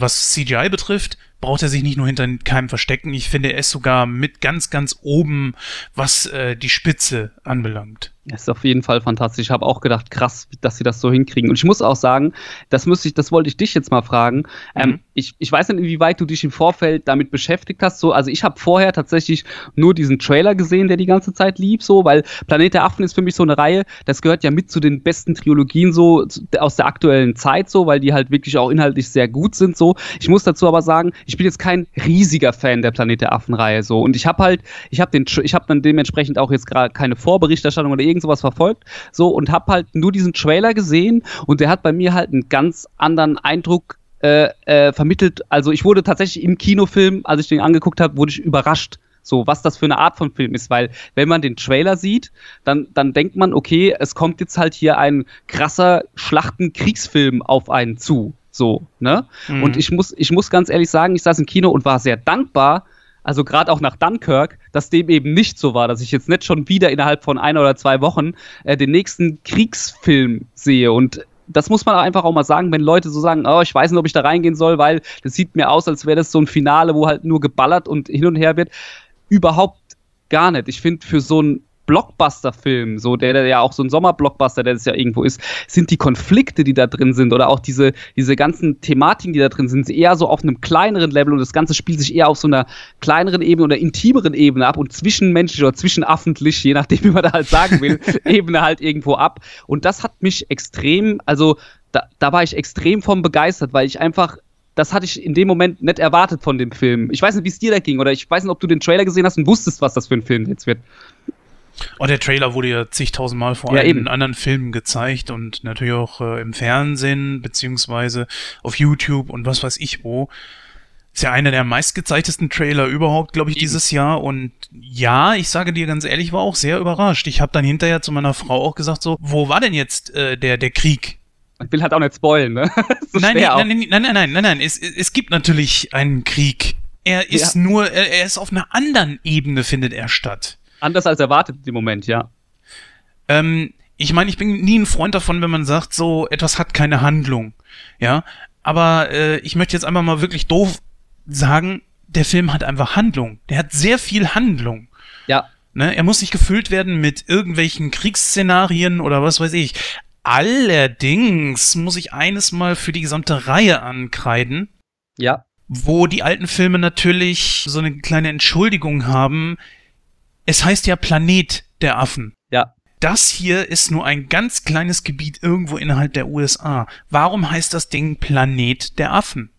was CGI betrifft, braucht er sich nicht nur hinter keinem verstecken. Ich finde, er ist sogar mit ganz, ganz oben, was äh, die Spitze anbelangt. Das ist auf jeden Fall fantastisch. Ich habe auch gedacht, krass, dass sie das so hinkriegen. Und ich muss auch sagen, das müsste ich, das wollte ich dich jetzt mal fragen. Ähm, mhm. Ähm, ich, ich weiß nicht, inwieweit du dich im Vorfeld damit beschäftigt hast. So, also ich habe vorher tatsächlich nur diesen Trailer gesehen, der die ganze Zeit lief, so, weil Planet der Affen ist für mich so eine Reihe, das gehört ja mit zu den besten Trilogien so aus der aktuellen Zeit, so, weil die halt wirklich auch inhaltlich sehr gut sind. So. Ich muss dazu aber sagen, ich bin jetzt kein riesiger Fan der Planet der Affen-Reihe. So. Und ich habe halt, ich habe den, ich habe dann dementsprechend auch jetzt gerade keine Vorberichterstattung oder irgend sowas verfolgt, so und habe halt nur diesen Trailer gesehen und der hat bei mir halt einen ganz anderen Eindruck äh, äh, vermittelt. Also ich wurde tatsächlich im Kinofilm, als ich den angeguckt habe, wurde ich überrascht. So, was das für eine Art von Film ist, weil wenn man den Trailer sieht, dann, dann denkt man, okay, es kommt jetzt halt hier ein krasser Schlachtenkriegsfilm auf einen zu. So, ne? Mhm. Und ich muss, ich muss ganz ehrlich sagen, ich saß im Kino und war sehr dankbar, also gerade auch nach Dunkirk, dass dem eben nicht so war, dass ich jetzt nicht schon wieder innerhalb von ein oder zwei Wochen äh, den nächsten Kriegsfilm sehe. Und das muss man einfach auch mal sagen, wenn Leute so sagen, oh, ich weiß nicht, ob ich da reingehen soll, weil das sieht mir aus, als wäre das so ein Finale, wo halt nur geballert und hin und her wird. Überhaupt gar nicht. Ich finde, für so ein Blockbuster-Film, so der, der ja auch so ein Sommerblockbuster, der das ja irgendwo ist, sind die Konflikte, die da drin sind oder auch diese, diese ganzen Thematiken, die da drin sind, eher so auf einem kleineren Level und das Ganze spielt sich eher auf so einer kleineren Ebene oder intimeren Ebene ab und zwischenmenschlich oder zwischenaffentlich, je nachdem, wie man da halt sagen will, Ebene halt irgendwo ab. Und das hat mich extrem, also da, da war ich extrem von begeistert, weil ich einfach das hatte ich in dem Moment nicht erwartet von dem Film. Ich weiß nicht, wie es dir da ging, oder ich weiß nicht, ob du den Trailer gesehen hast und wusstest, was das für ein Film jetzt wird. Oh, der Trailer wurde ja zigtausendmal vor ja, allem eben. in anderen Filmen gezeigt und natürlich auch äh, im Fernsehen, beziehungsweise auf YouTube und was weiß ich wo. Ist ja einer der meistgezeigtesten Trailer überhaupt, glaube ich, dieses Jahr. Und ja, ich sage dir ganz ehrlich, war auch sehr überrascht. Ich habe dann hinterher zu meiner Frau auch gesagt, so, wo war denn jetzt äh, der, der Krieg? Ich will halt auch nicht spoilen, ne? so nein, nein, nein, nein, nein, nein, nein, nein, nein, es, es gibt natürlich einen Krieg. Er ist ja. nur, er, er ist auf einer anderen Ebene, findet er statt. Anders als erwartet im Moment, ja. Ähm, ich meine, ich bin nie ein Freund davon, wenn man sagt, so etwas hat keine Handlung. Ja, aber äh, ich möchte jetzt einfach mal wirklich doof sagen, der Film hat einfach Handlung. Der hat sehr viel Handlung. Ja. Ne? Er muss nicht gefüllt werden mit irgendwelchen Kriegsszenarien oder was weiß ich. Allerdings muss ich eines mal für die gesamte Reihe ankreiden. Ja. Wo die alten Filme natürlich so eine kleine Entschuldigung haben, es heißt ja Planet der Affen. Ja. Das hier ist nur ein ganz kleines Gebiet irgendwo innerhalb der USA. Warum heißt das Ding Planet der Affen?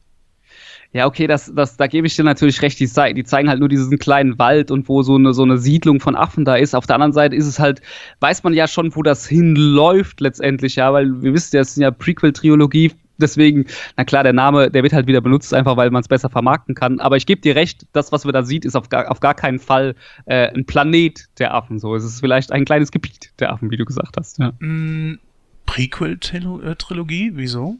Ja, okay, das, das, da gebe ich dir natürlich recht. Die, die, zeigen halt nur diesen kleinen Wald und wo so eine, so eine Siedlung von Affen da ist. Auf der anderen Seite ist es halt, weiß man ja schon, wo das hinläuft letztendlich, ja, weil wir wissen ja, es ist ja Prequel-Trilogie deswegen, na klar, der Name, der wird halt wieder benutzt, einfach weil man es besser vermarkten kann. Aber ich gebe dir recht, das, was wir da sieht, ist auf gar, auf gar keinen Fall äh, ein Planet der Affen. So, es ist vielleicht ein kleines Gebiet der Affen, wie du gesagt hast. Ja. Mm, Prequel-Trilogie, wieso?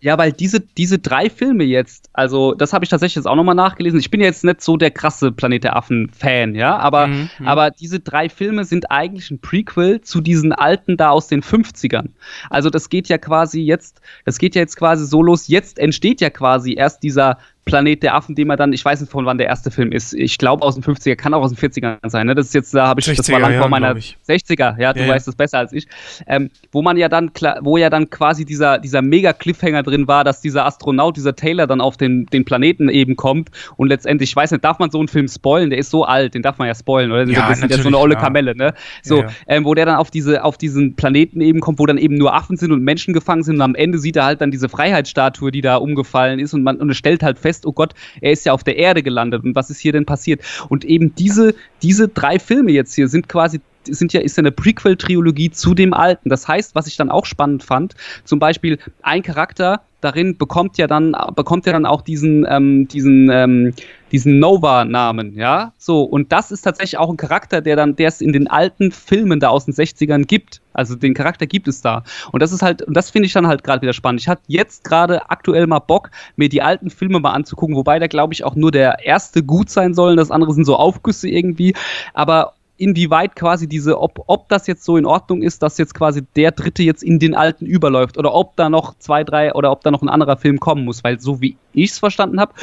Ja, weil diese, diese drei Filme jetzt, also das habe ich tatsächlich jetzt auch nochmal nachgelesen. Ich bin jetzt nicht so der krasse Planet der Affen-Fan, ja, aber, mhm, mhm, aber diese drei Filme sind eigentlich ein Prequel zu diesen alten da aus den 50ern. Also das geht ja quasi jetzt, das geht ja jetzt quasi so los, jetzt entsteht ja quasi erst dieser Planet der Affen, den man dann, ich weiß nicht von wann der erste Film ist, ich glaube aus den 50er, kann auch aus den 40ern sein, ne? Das ist jetzt, da habe ich, 60er, das war lang vor meiner 60er, ja, du ja, weißt das besser als ich, ähm, wo man ja dann, wo ja dann quasi dieser, dieser mega Cliffhanger drin war, dass dieser Astronaut, dieser Taylor dann auf den, den Planeten eben kommt und letztendlich, ich weiß nicht, darf man so einen Film spoilen, der ist so alt, den darf man ja spoilen, oder? Ja, das ist ja so eine olle ja. Kamelle, ne? So, ja, ähm, wo der dann auf diese, auf diesen Planeten eben kommt, wo dann eben nur Affen sind und Menschen gefangen sind und am Ende sieht er halt dann diese Freiheitsstatue, die da umgefallen ist und man und es stellt halt fest, fest, oh Gott, er ist ja auf der Erde gelandet und was ist hier denn passiert? Und eben diese, diese drei Filme jetzt hier sind quasi sind ja, ist ja eine Prequel-Trilogie zu dem alten. Das heißt, was ich dann auch spannend fand, zum Beispiel ein Charakter darin bekommt ja dann, bekommt ja dann auch diesen, ähm, diesen, ähm, diesen Nova-Namen, ja. So, und das ist tatsächlich auch ein Charakter, der dann, der es in den alten Filmen da aus den 60ern gibt. Also den Charakter gibt es da. Und das ist halt, und das finde ich dann halt gerade wieder spannend. Ich hatte jetzt gerade aktuell mal Bock, mir die alten Filme mal anzugucken, wobei da glaube ich auch nur der erste gut sein soll, das andere sind so Aufgüsse irgendwie. Aber inwieweit quasi diese, ob, ob das jetzt so in Ordnung ist, dass jetzt quasi der dritte jetzt in den alten überläuft oder ob da noch zwei, drei oder ob da noch ein anderer Film kommen muss, weil so wie ich es verstanden habe,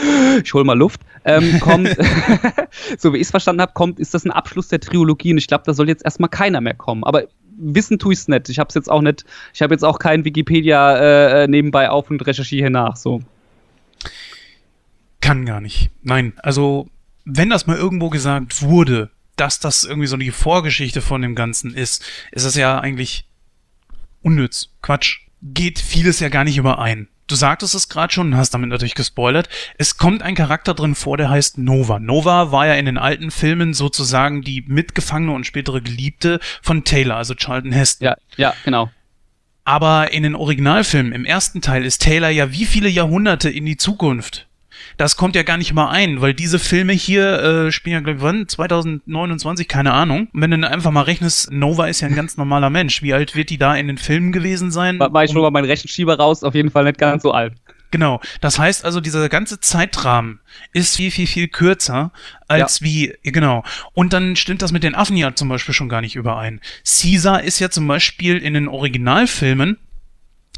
ich hol mal Luft, ähm, kommt, so wie ich es verstanden habe, kommt, ist das ein Abschluss der Trilogie und ich glaube, da soll jetzt erstmal keiner mehr kommen. Aber wissen tue ich es nicht. Ich habe es jetzt auch nicht, ich habe jetzt auch kein Wikipedia äh, äh, nebenbei auf und recherchiere nach, so. Kann gar nicht. Nein, also wenn das mal irgendwo gesagt wurde, dass das irgendwie so die Vorgeschichte von dem Ganzen ist, ist das ja eigentlich unnütz. Quatsch. Geht vieles ja gar nicht überein. Du sagtest es gerade schon und hast damit natürlich gespoilert. Es kommt ein Charakter drin vor, der heißt Nova. Nova war ja in den alten Filmen sozusagen die mitgefangene und spätere Geliebte von Taylor, also Charlton Heston. Ja, ja, genau. Aber in den Originalfilmen, im ersten Teil, ist Taylor ja wie viele Jahrhunderte in die Zukunft das kommt ja gar nicht mal ein, weil diese Filme hier äh, spielen ja, glaube ich, wann? 2029, keine Ahnung. Und wenn du dann einfach mal rechnest, Nova ist ja ein ganz normaler Mensch. Wie alt wird die da in den Filmen gewesen sein? War ich schon mal meinen Rechenschieber raus, auf jeden Fall nicht ganz so alt. Genau. Das heißt also, dieser ganze Zeitrahmen ist viel, viel, viel kürzer als ja. wie, genau. Und dann stimmt das mit den Affen ja zum Beispiel schon gar nicht überein. Caesar ist ja zum Beispiel in den Originalfilmen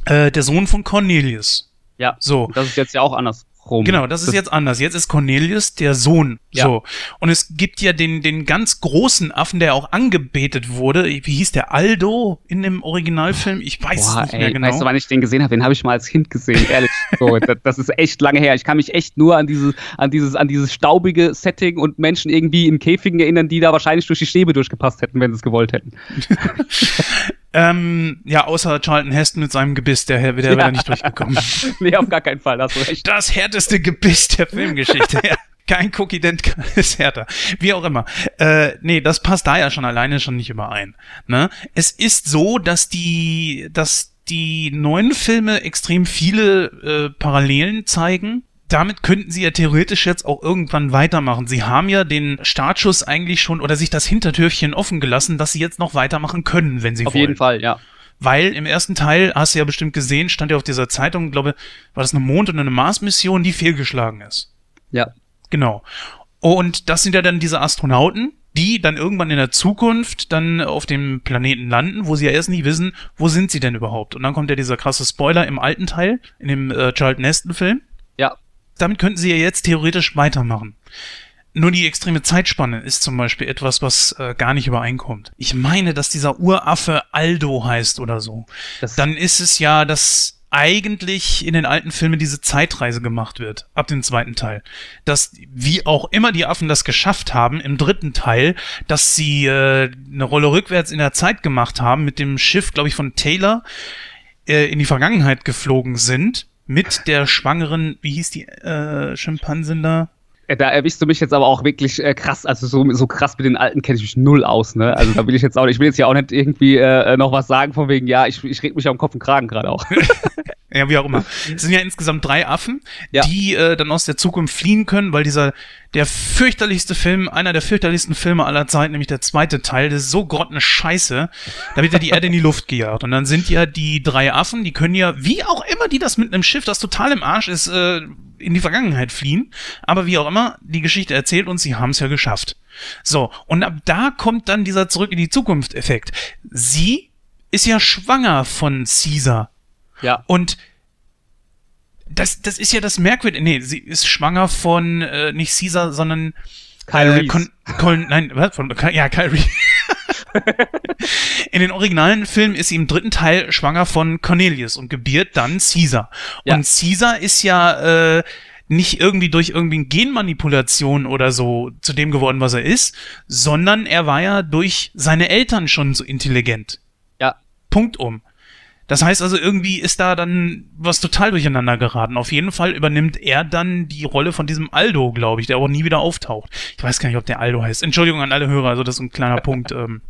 äh, der Sohn von Cornelius. Ja. So. Das ist jetzt ja auch anders rum. Genau, das ist das jetzt anders. Jetzt ist Cornelius der Sohn. Ja. So. Und es gibt ja den, den ganz großen Affen, der auch angebetet wurde. Wie hieß der? Aldo in dem Originalfilm? Ich weiß Boah, nicht ey, mehr genau. Weißt du, wann ich den gesehen habe? Den habe ich mal als Kind gesehen, ehrlich. so, das, das, ist echt lange her. Ich kann mich echt nur an dieses, an dieses, an dieses staubige Setting und Menschen irgendwie in Käfigen erinnern, die da wahrscheinlich durch die Stäbe durchgepasst hätten, wenn sie es gewollt hätten. Ähm, ja, außer Charlton Heston mit seinem Gebiss, der, der wäre ja. nicht durchgekommen. nee, auf gar keinen Fall, hast du recht. Das härteste Gebiss der Filmgeschichte, ja. Kein Cookie Dent ist härter. Wie auch immer. Äh, nee, das passt da ja schon alleine schon nicht überein. Ne? Es ist so, dass die, dass die neuen Filme extrem viele äh, Parallelen zeigen damit könnten sie ja theoretisch jetzt auch irgendwann weitermachen. Sie haben ja den Startschuss eigentlich schon oder sich das Hintertürchen offen gelassen, dass sie jetzt noch weitermachen können, wenn sie auf wollen. Auf jeden Fall, ja. Weil im ersten Teil, hast du ja bestimmt gesehen, stand ja auf dieser Zeitung, glaube, war das eine Mond- und eine Mars-Mission, die fehlgeschlagen ist. Ja. Genau. Und das sind ja dann diese Astronauten, die dann irgendwann in der Zukunft dann auf dem Planeten landen, wo sie ja erst nicht wissen, wo sind sie denn überhaupt. Und dann kommt ja dieser krasse Spoiler im alten Teil, in dem äh, Charlton Heston-Film. Ja damit könnten sie ja jetzt theoretisch weitermachen. Nur die extreme Zeitspanne ist zum Beispiel etwas, was äh, gar nicht übereinkommt. Ich meine, dass dieser Uraffe Aldo heißt oder so. Das Dann ist es ja, dass eigentlich in den alten Filmen diese Zeitreise gemacht wird, ab dem zweiten Teil. Dass, wie auch immer die Affen das geschafft haben, im dritten Teil, dass sie äh, eine Rolle rückwärts in der Zeit gemacht haben, mit dem Schiff, glaube ich, von Taylor äh, in die Vergangenheit geflogen sind mit der schwangeren, wie hieß die äh, Schimpansin da? Da erwischst du mich jetzt aber auch wirklich äh, krass, also so, so krass mit den Alten kenne ich mich null aus, ne? Also da will ich jetzt auch, ich will jetzt ja auch nicht irgendwie äh, noch was sagen von wegen, ja, ich, ich reg mich am Kopf und Kragen gerade auch. Ja, wie auch immer. Es sind ja insgesamt drei Affen, Ja. die äh, dann aus der Zukunft fliehen können, weil dieser der fürchterlichste Film, einer der fürchterlichsten Filme aller Zeiten, nämlich der zweite Teil, das ist so grottene Scheiße. Da wird ja die Erde in die Luft gejagt. Und dann sind ja die drei Affen, die können ja, wie auch immer die das mit einem Schiff, das total im Arsch ist, äh, in die Vergangenheit fliehen. Aber wie auch immer, die Geschichte erzählt uns, sie haben es ja geschafft. So, und ab da kommt dann dieser Zurück in die Zukunft-Effekt. Sie ist ja schwanger von Caesar. Ja. Und das, das ist ja das Merkwürdige. Nee, sie ist schwanger von äh, nicht Caesar, sondern Kyle äh, Reese. Nein, was? Von, ja, Kyle Reese. In den originalen Filmen ist sie im dritten Teil schwanger von Cornelius und gebiert dann Caesar. Ja. Und Caesar ist ja äh, nicht irgendwie durch irgendwie Genmanipulation oder so zu dem geworden, was er ist, sondern er war ja durch seine Eltern schon so intelligent. Ja. Punkt um. Das heißt also, irgendwie ist da dann was total durcheinander geraten. Auf jeden Fall übernimmt er dann die Rolle von diesem Aldo, glaube ich, der auch nie wieder auftaucht. Ich weiß gar nicht, ob der Aldo heißt. Entschuldigung an alle Hörer, also das ist ein kleiner Punkt. Ähm,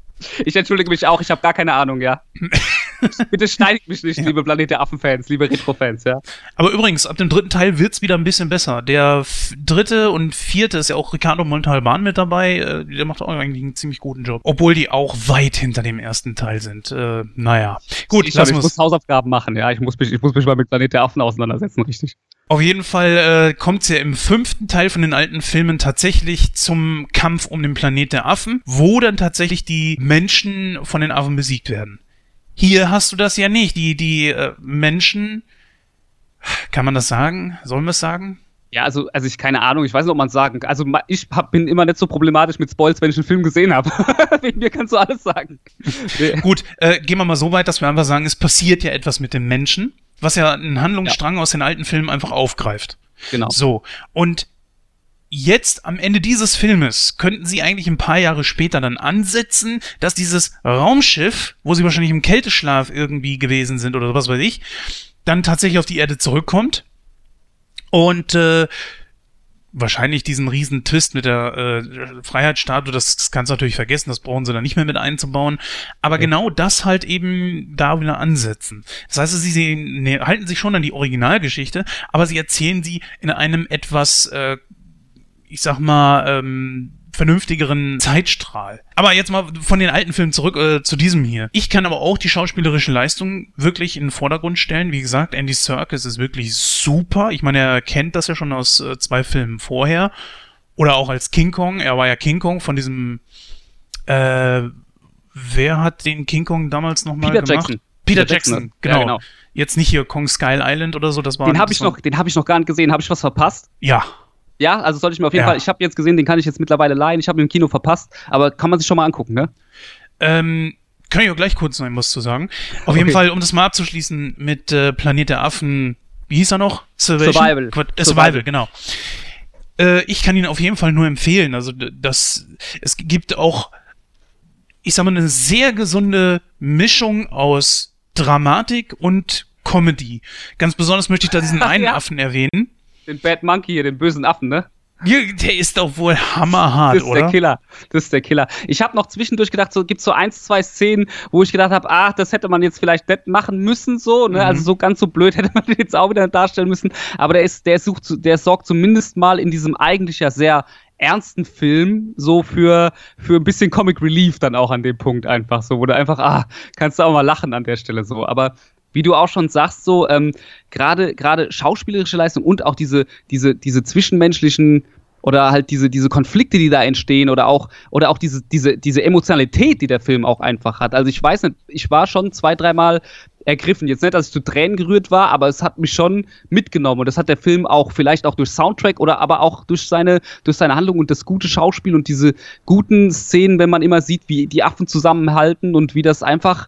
Ich entschuldige mich auch, ich habe gar keine Ahnung, ja. Bitte steinigt mich nicht, liebe Planet der Affen-Fans, liebe Retro-Fans, ja. Aber übrigens, ab dem dritten Teil wird's wieder ein bisschen besser. Der dritte und vierte ist ja auch Ricardo Montalban mit dabei. Äh, der macht auch eigentlich einen ziemlich guten Job. Obwohl die auch weit hinter dem ersten Teil sind. Äh, naja. Gut, ich, lassen ich muss Hausaufgaben machen, ja. Ich muss mich, ich muss mich mal mit Planet der Affen auseinandersetzen, richtig. Auf jeden Fall äh, kommt es ja im fünften Teil von den alten Filmen tatsächlich zum Kampf um den Planet der Affen, wo dann tatsächlich die Menschen von den Affen besiegt werden. Hier hast du das ja nicht. Die, die äh, Menschen, kann man das sagen? Sollen wir es sagen? Ja, also, also ich keine Ahnung, ich weiß nicht, ob man sagen kann. Also ich hab, bin immer nicht so problematisch mit Spoils, wenn ich einen Film gesehen habe. Wegen mir kannst du alles sagen. Gut, äh, gehen wir mal so weit, dass wir einfach sagen, es passiert ja etwas mit dem Menschen, was ja einen Handlungsstrang aus den alten Filmen einfach aufgreift. Genau. So, und jetzt am Ende dieses Filmes könnten sie eigentlich ein paar Jahre später dann ansetzen, dass dieses Raumschiff, wo sie wahrscheinlich im Kälteschlaf irgendwie gewesen sind oder was weiß ich, dann tatsächlich auf die Erde zurückkommt und äh, wahrscheinlich diesen riesen Twist mit der äh, Freiheitsstatue, das, das kannst du natürlich vergessen, das brauchen sie dann nicht mehr mit einzubauen. Aber genau das halt eben da wieder ansetzen. Das heißt, sie, sie ne, halten sich schon an die Originalgeschichte, aber sie erzählen sie in einem etwas, äh, ich sag mal, ähm, vernünftigeren Zeitstrahl. Aber jetzt mal von den alten Filmen zurück äh, zu diesem hier. Ich kann aber auch die schauspielerische Leistung wirklich in den Vordergrund stellen. Wie gesagt, Andy Serkis ist wirklich super. Ich meine, er kennt das ja schon aus äh, zwei Filmen vorher. Oder auch als King Kong. Er war ja King Kong von diesem äh, wer hat den King Kong damals nochmal Peter gemacht? Jackson. Peter, Peter Jackson, Jackson, genau. ja, genau. Jetzt nicht hier Kong Skull Island oder so, das war Den habe ich war- noch, den habe ich noch gar nicht gesehen. Habe ich was verpasst? Ja, Ja, also sollte ich mir auf jeden Ja. Fall. Ich habe jetzt gesehen, den kann ich jetzt mittlerweile leihen. Ich habe ihn im Kino verpasst, aber kann man sich schon mal angucken, ne? Ähm, kann ich auch gleich kurz noch was zu sagen. Auf jeden Okay. Fall, um das mal abzuschließen mit äh, Planet der Affen, wie hieß er noch? Survival. Äh, Survival. Survival, genau. Äh, ich kann ihn auf jeden Fall nur empfehlen. Also, das, es gibt auch, ich sag mal, eine sehr gesunde Mischung aus Dramatik und Comedy. Ganz besonders möchte ich da diesen einen Ja. Affen erwähnen. Den Bad Monkey hier, den bösen Affen, ne? Der ist doch wohl hammerhart, Das ist oder? der Killer. Das ist der Killer. Ich habe noch zwischendurch gedacht, so gibt's so eins, zwei Szenen, wo ich gedacht habe, ach, das hätte man jetzt vielleicht nicht machen müssen, so, ne? Mhm. Also so ganz so blöd hätte man den jetzt auch wieder darstellen müssen. Aber der ist, der sucht, der sorgt zumindest mal in diesem eigentlich ja sehr ernsten Film so für für ein bisschen Comic Relief dann auch an dem Punkt einfach so, wo du einfach ah kannst du auch mal lachen an der Stelle so. Aber wie du auch schon sagst, so ähm, gerade gerade schauspielerische Leistung und auch diese diese diese zwischenmenschlichen oder halt diese diese Konflikte, die da entstehen oder auch oder auch diese diese diese Emotionalität, die der Film auch einfach hat. Also ich weiß nicht, ich war schon zwei dreimal ergriffen. Jetzt nicht, dass ich zu Tränen gerührt war, aber es hat mich schon mitgenommen und das hat der Film auch vielleicht auch durch Soundtrack oder aber auch durch seine durch seine Handlung und das gute Schauspiel und diese guten Szenen, wenn man immer sieht, wie die Affen zusammenhalten und wie das einfach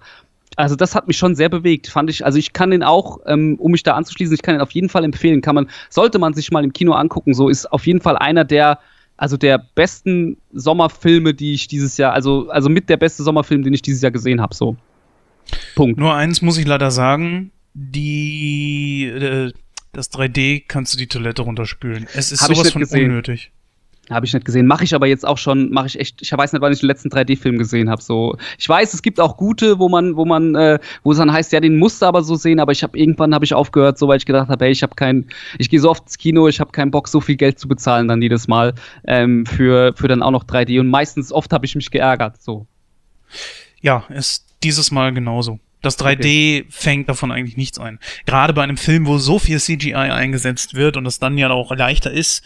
also das hat mich schon sehr bewegt, fand ich. Also ich kann den auch, ähm, um mich da anzuschließen, ich kann den auf jeden Fall empfehlen. Kann man, sollte man sich mal im Kino angucken. So ist auf jeden Fall einer der, also der besten Sommerfilme, die ich dieses Jahr, also also mit der beste Sommerfilm, den ich dieses Jahr gesehen habe. So. Punkt. Nur eins muss ich leider sagen, die äh, das 3D kannst du die Toilette runterspülen. Es ist Hab sowas von gesehen. unnötig. Habe ich nicht gesehen. Mache ich aber jetzt auch schon, mache ich echt, ich weiß nicht, wann ich den letzten 3D-Film gesehen habe. So, ich weiß, es gibt auch gute, wo man, wo man, äh, wo es dann heißt, ja, den musst du aber so sehen, aber ich habe irgendwann habe ich aufgehört, so weil ich gedacht habe, hey, ich habe kein, ich gehe so oft ins Kino, ich habe keinen Bock, so viel Geld zu bezahlen dann jedes Mal ähm, für, für dann auch noch 3D. Und meistens oft habe ich mich geärgert. So. Ja, ist dieses Mal genauso. Das 3D okay. fängt davon eigentlich nichts ein. Gerade bei einem Film, wo so viel CGI eingesetzt wird und es dann ja auch leichter ist,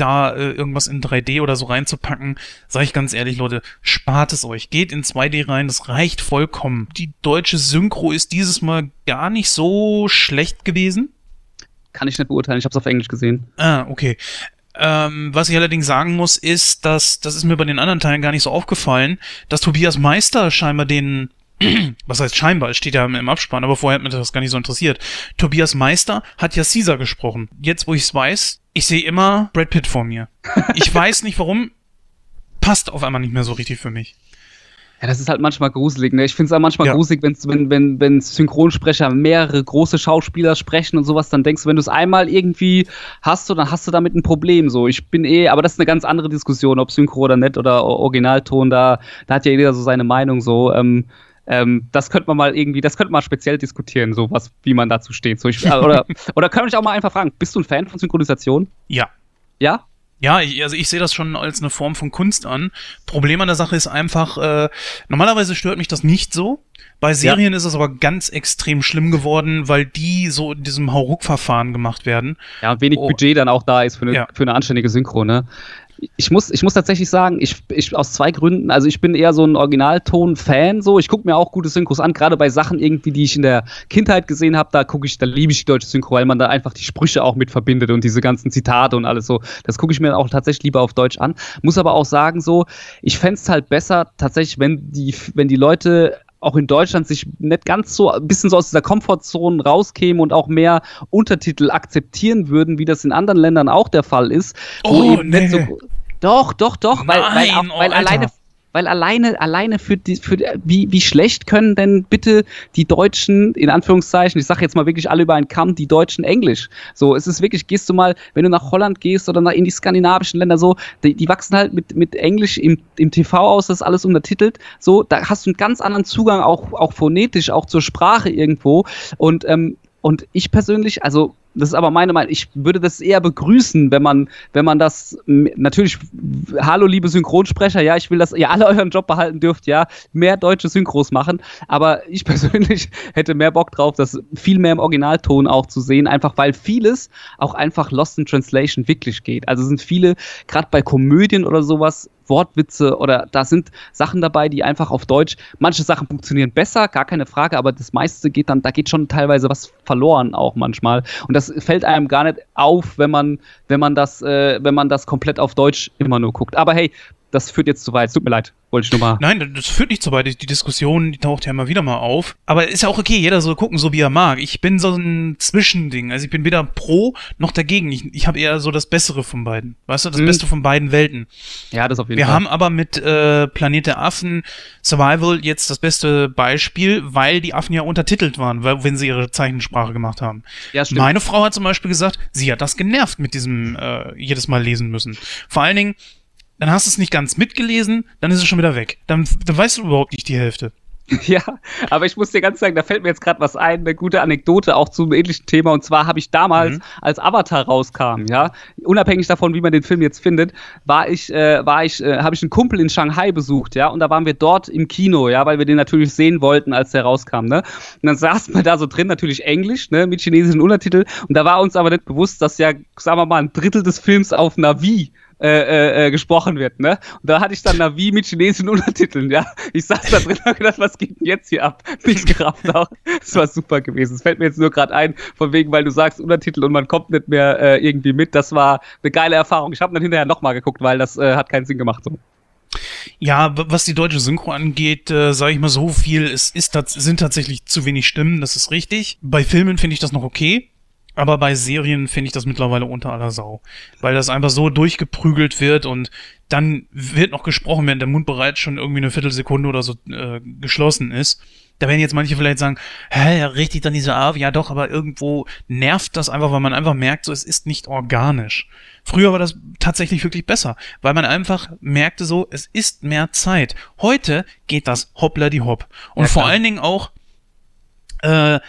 da äh, irgendwas in 3D oder so reinzupacken, sage ich ganz ehrlich, Leute, spart es euch. Geht in 2D rein, das reicht vollkommen. Die deutsche Synchro ist dieses Mal gar nicht so schlecht gewesen. Kann ich nicht beurteilen, ich habe es auf Englisch gesehen. Ah, okay. Ähm, was ich allerdings sagen muss, ist, dass, das ist mir bei den anderen Teilen gar nicht so aufgefallen, dass Tobias Meister scheinbar den was heißt scheinbar, es steht ja im Abspann, aber vorher hat mich das gar nicht so interessiert. Tobias Meister hat ja Caesar gesprochen. Jetzt, wo ich es weiß, ich sehe immer Brad Pitt vor mir. Ich weiß nicht warum, passt auf einmal nicht mehr so richtig für mich. Ja, das ist halt manchmal gruselig. Ne? Ich finde es auch manchmal ja. gruselig, wenn's, wenn, wenn, wenn Synchronsprecher mehrere große Schauspieler sprechen und sowas, dann denkst du, wenn du es einmal irgendwie hast, so, dann hast du damit ein Problem. So, ich bin eh, aber das ist eine ganz andere Diskussion, ob Synchro oder nicht oder Originalton, da, da hat ja jeder so seine Meinung so. Ähm, ähm, das könnte man mal irgendwie, das könnte man speziell diskutieren, so was, wie man dazu steht. So, ich, äh, oder, oder kann man dich auch mal einfach fragen, bist du ein Fan von Synchronisation? Ja. Ja? Ja, ich, also ich sehe das schon als eine Form von Kunst an. Problem an der Sache ist einfach, äh, normalerweise stört mich das nicht so. Bei Serien ja. ist es aber ganz extrem schlimm geworden, weil die so in diesem Hauruck-Verfahren gemacht werden. Ja, und wenig oh. Budget dann auch da ist für eine, ja. für eine anständige Synchro, ne? Ich muss, ich muss tatsächlich sagen, ich, ich aus zwei Gründen, also ich bin eher so ein Originalton-Fan, so. Ich gucke mir auch gute Synchros an, gerade bei Sachen irgendwie, die ich in der Kindheit gesehen habe, da gucke ich, da liebe ich die deutsche Synchro, weil man da einfach die Sprüche auch mit verbindet und diese ganzen Zitate und alles so. Das gucke ich mir auch tatsächlich lieber auf Deutsch an. Muss aber auch sagen, so, ich fände es halt besser, tatsächlich, wenn die, wenn die Leute auch in Deutschland sich nicht ganz so ein bisschen so aus dieser Komfortzone rauskämen und auch mehr Untertitel akzeptieren würden, wie das in anderen Ländern auch der Fall ist. Oh, nee. So, doch, doch, doch, Nein, weil, weil, weil oh, alleine weil alleine, alleine für die, für die, wie, wie schlecht können denn bitte die Deutschen, in Anführungszeichen, ich sage jetzt mal wirklich alle über einen Kamm, die Deutschen Englisch. So, es ist wirklich, gehst du mal, wenn du nach Holland gehst oder nach, in die skandinavischen Länder so, die, die wachsen halt mit, mit Englisch im, im TV aus, das ist alles untertitelt. So, da hast du einen ganz anderen Zugang, auch, auch phonetisch, auch zur Sprache irgendwo. Und ähm, und ich persönlich, also das ist aber meine Meinung. Ich würde das eher begrüßen, wenn man, wenn man das natürlich, hallo liebe Synchronsprecher, ja, ich will, dass ihr alle euren Job behalten dürft, ja, mehr deutsche Synchros machen. Aber ich persönlich hätte mehr Bock drauf, das viel mehr im Originalton auch zu sehen, einfach weil vieles auch einfach Lost in Translation wirklich geht. Also sind viele, gerade bei Komödien oder sowas, Wortwitze oder da sind Sachen dabei, die einfach auf Deutsch, manche Sachen funktionieren besser, gar keine Frage, aber das meiste geht dann, da geht schon teilweise was verloren auch manchmal. Und das fällt einem gar nicht auf, wenn man, wenn man das, äh, wenn man das komplett auf Deutsch immer nur guckt. Aber hey, das führt jetzt zu weit. Tut mir leid. Wollte ich nur mal. Nein, das führt nicht zu weit. Die Diskussion, die taucht ja immer wieder mal auf. Aber ist ja auch okay, jeder soll gucken, so wie er mag. Ich bin so ein Zwischending. Also ich bin weder pro noch dagegen. Ich, ich habe eher so das Bessere von beiden. Weißt du, das hm. Beste von beiden Welten. Ja, das auf jeden Wir Fall. Wir haben aber mit äh, Planet der Affen Survival jetzt das beste Beispiel, weil die Affen ja untertitelt waren, weil, wenn sie ihre Zeichensprache gemacht haben. Ja, stimmt. Meine Frau hat zum Beispiel gesagt, sie hat das genervt mit diesem äh, jedes Mal lesen müssen. Vor allen Dingen, dann hast du es nicht ganz mitgelesen, dann ist es schon wieder weg. Dann, dann weißt du überhaupt nicht die Hälfte. Ja, aber ich muss dir ganz sagen, da fällt mir jetzt gerade was ein, eine gute Anekdote auch zum ähnlichen Thema. Und zwar habe ich damals, mhm. als Avatar rauskam, ja, unabhängig davon, wie man den Film jetzt findet, war ich, äh, war ich, äh, habe ich einen Kumpel in Shanghai besucht, ja, und da waren wir dort im Kino, ja, weil wir den natürlich sehen wollten, als der rauskam, ne. Und dann saßen wir da so drin, natürlich Englisch, ne, mit chinesischen Untertiteln. Und da war uns aber nicht bewusst, dass ja, sagen wir mal, ein Drittel des Films auf Navi äh, äh, äh, gesprochen wird, ne? Und da hatte ich dann Navi mit chinesischen Untertiteln, ja. Ich saß da drin und gedacht, was geht denn jetzt hier ab? Nichts gerafft auch. Das war super gewesen. Es fällt mir jetzt nur gerade ein, von wegen, weil du sagst Untertitel und man kommt nicht mehr äh, irgendwie mit. Das war eine geile Erfahrung. Ich habe dann hinterher nochmal geguckt, weil das äh, hat keinen Sinn gemacht so. Ja, was die deutsche Synchro angeht, äh, sage ich mal so viel, es ist, sind tatsächlich zu wenig Stimmen, das ist richtig. Bei Filmen finde ich das noch okay. Aber bei Serien finde ich das mittlerweile unter aller Sau. Weil das einfach so durchgeprügelt wird und dann wird noch gesprochen, während der Mund bereits schon irgendwie eine Viertelsekunde oder so äh, geschlossen ist. Da werden jetzt manche vielleicht sagen, hä, richtig dann diese auf? Ja doch, aber irgendwo nervt das einfach, weil man einfach merkt, so es ist nicht organisch. Früher war das tatsächlich wirklich besser, weil man einfach merkte so, es ist mehr Zeit. Heute geht das hoppla die hopp. Und ja, vor allen Dingen auch, äh,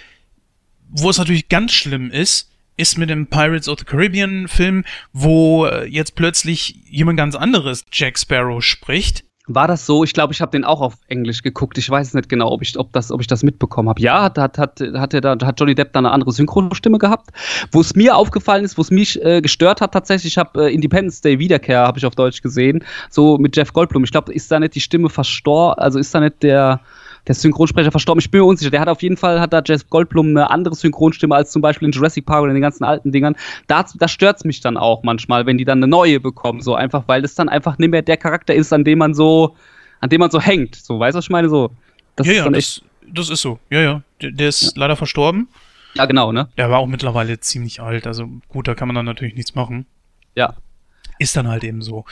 wo es natürlich ganz schlimm ist, ist mit dem Pirates of the Caribbean Film, wo äh, jetzt plötzlich jemand ganz anderes Jack Sparrow spricht war das so? Ich glaube, ich habe den auch auf Englisch geguckt. Ich weiß nicht genau, ob ich, ob das, ob ich das mitbekommen habe. Ja, hat, hat, hat, hat, da, hat Johnny Depp da eine andere Synchronstimme gehabt. Wo es mir aufgefallen ist, wo es mich äh, gestört hat, tatsächlich, ich habe äh, Independence Day Wiederkehr, habe ich auf Deutsch gesehen, so mit Jeff Goldblum. Ich glaube, ist da nicht die Stimme verstorben, also ist da nicht der der Synchronsprecher verstorben. Ich bin mir unsicher. Der hat auf jeden Fall, hat da Jeff Goldblum eine andere Synchronstimme als zum Beispiel in Jurassic Park oder in den ganzen alten Dingern. Da, da stört es mich dann auch manchmal, wenn die dann eine neue bekommen, so einfach, weil das dann einfach nicht mehr der Charakter ist, an dem man so, an dem man so hängt. So, weißt du, was ich meine? So. Das ja, ist ja, das, das, ist so. Ja, ja. Der, der ist ja. leider verstorben. Ja, genau, ne? Der war auch mittlerweile ziemlich alt. Also gut, da kann man dann natürlich nichts machen. Ja. Ist dann halt eben so.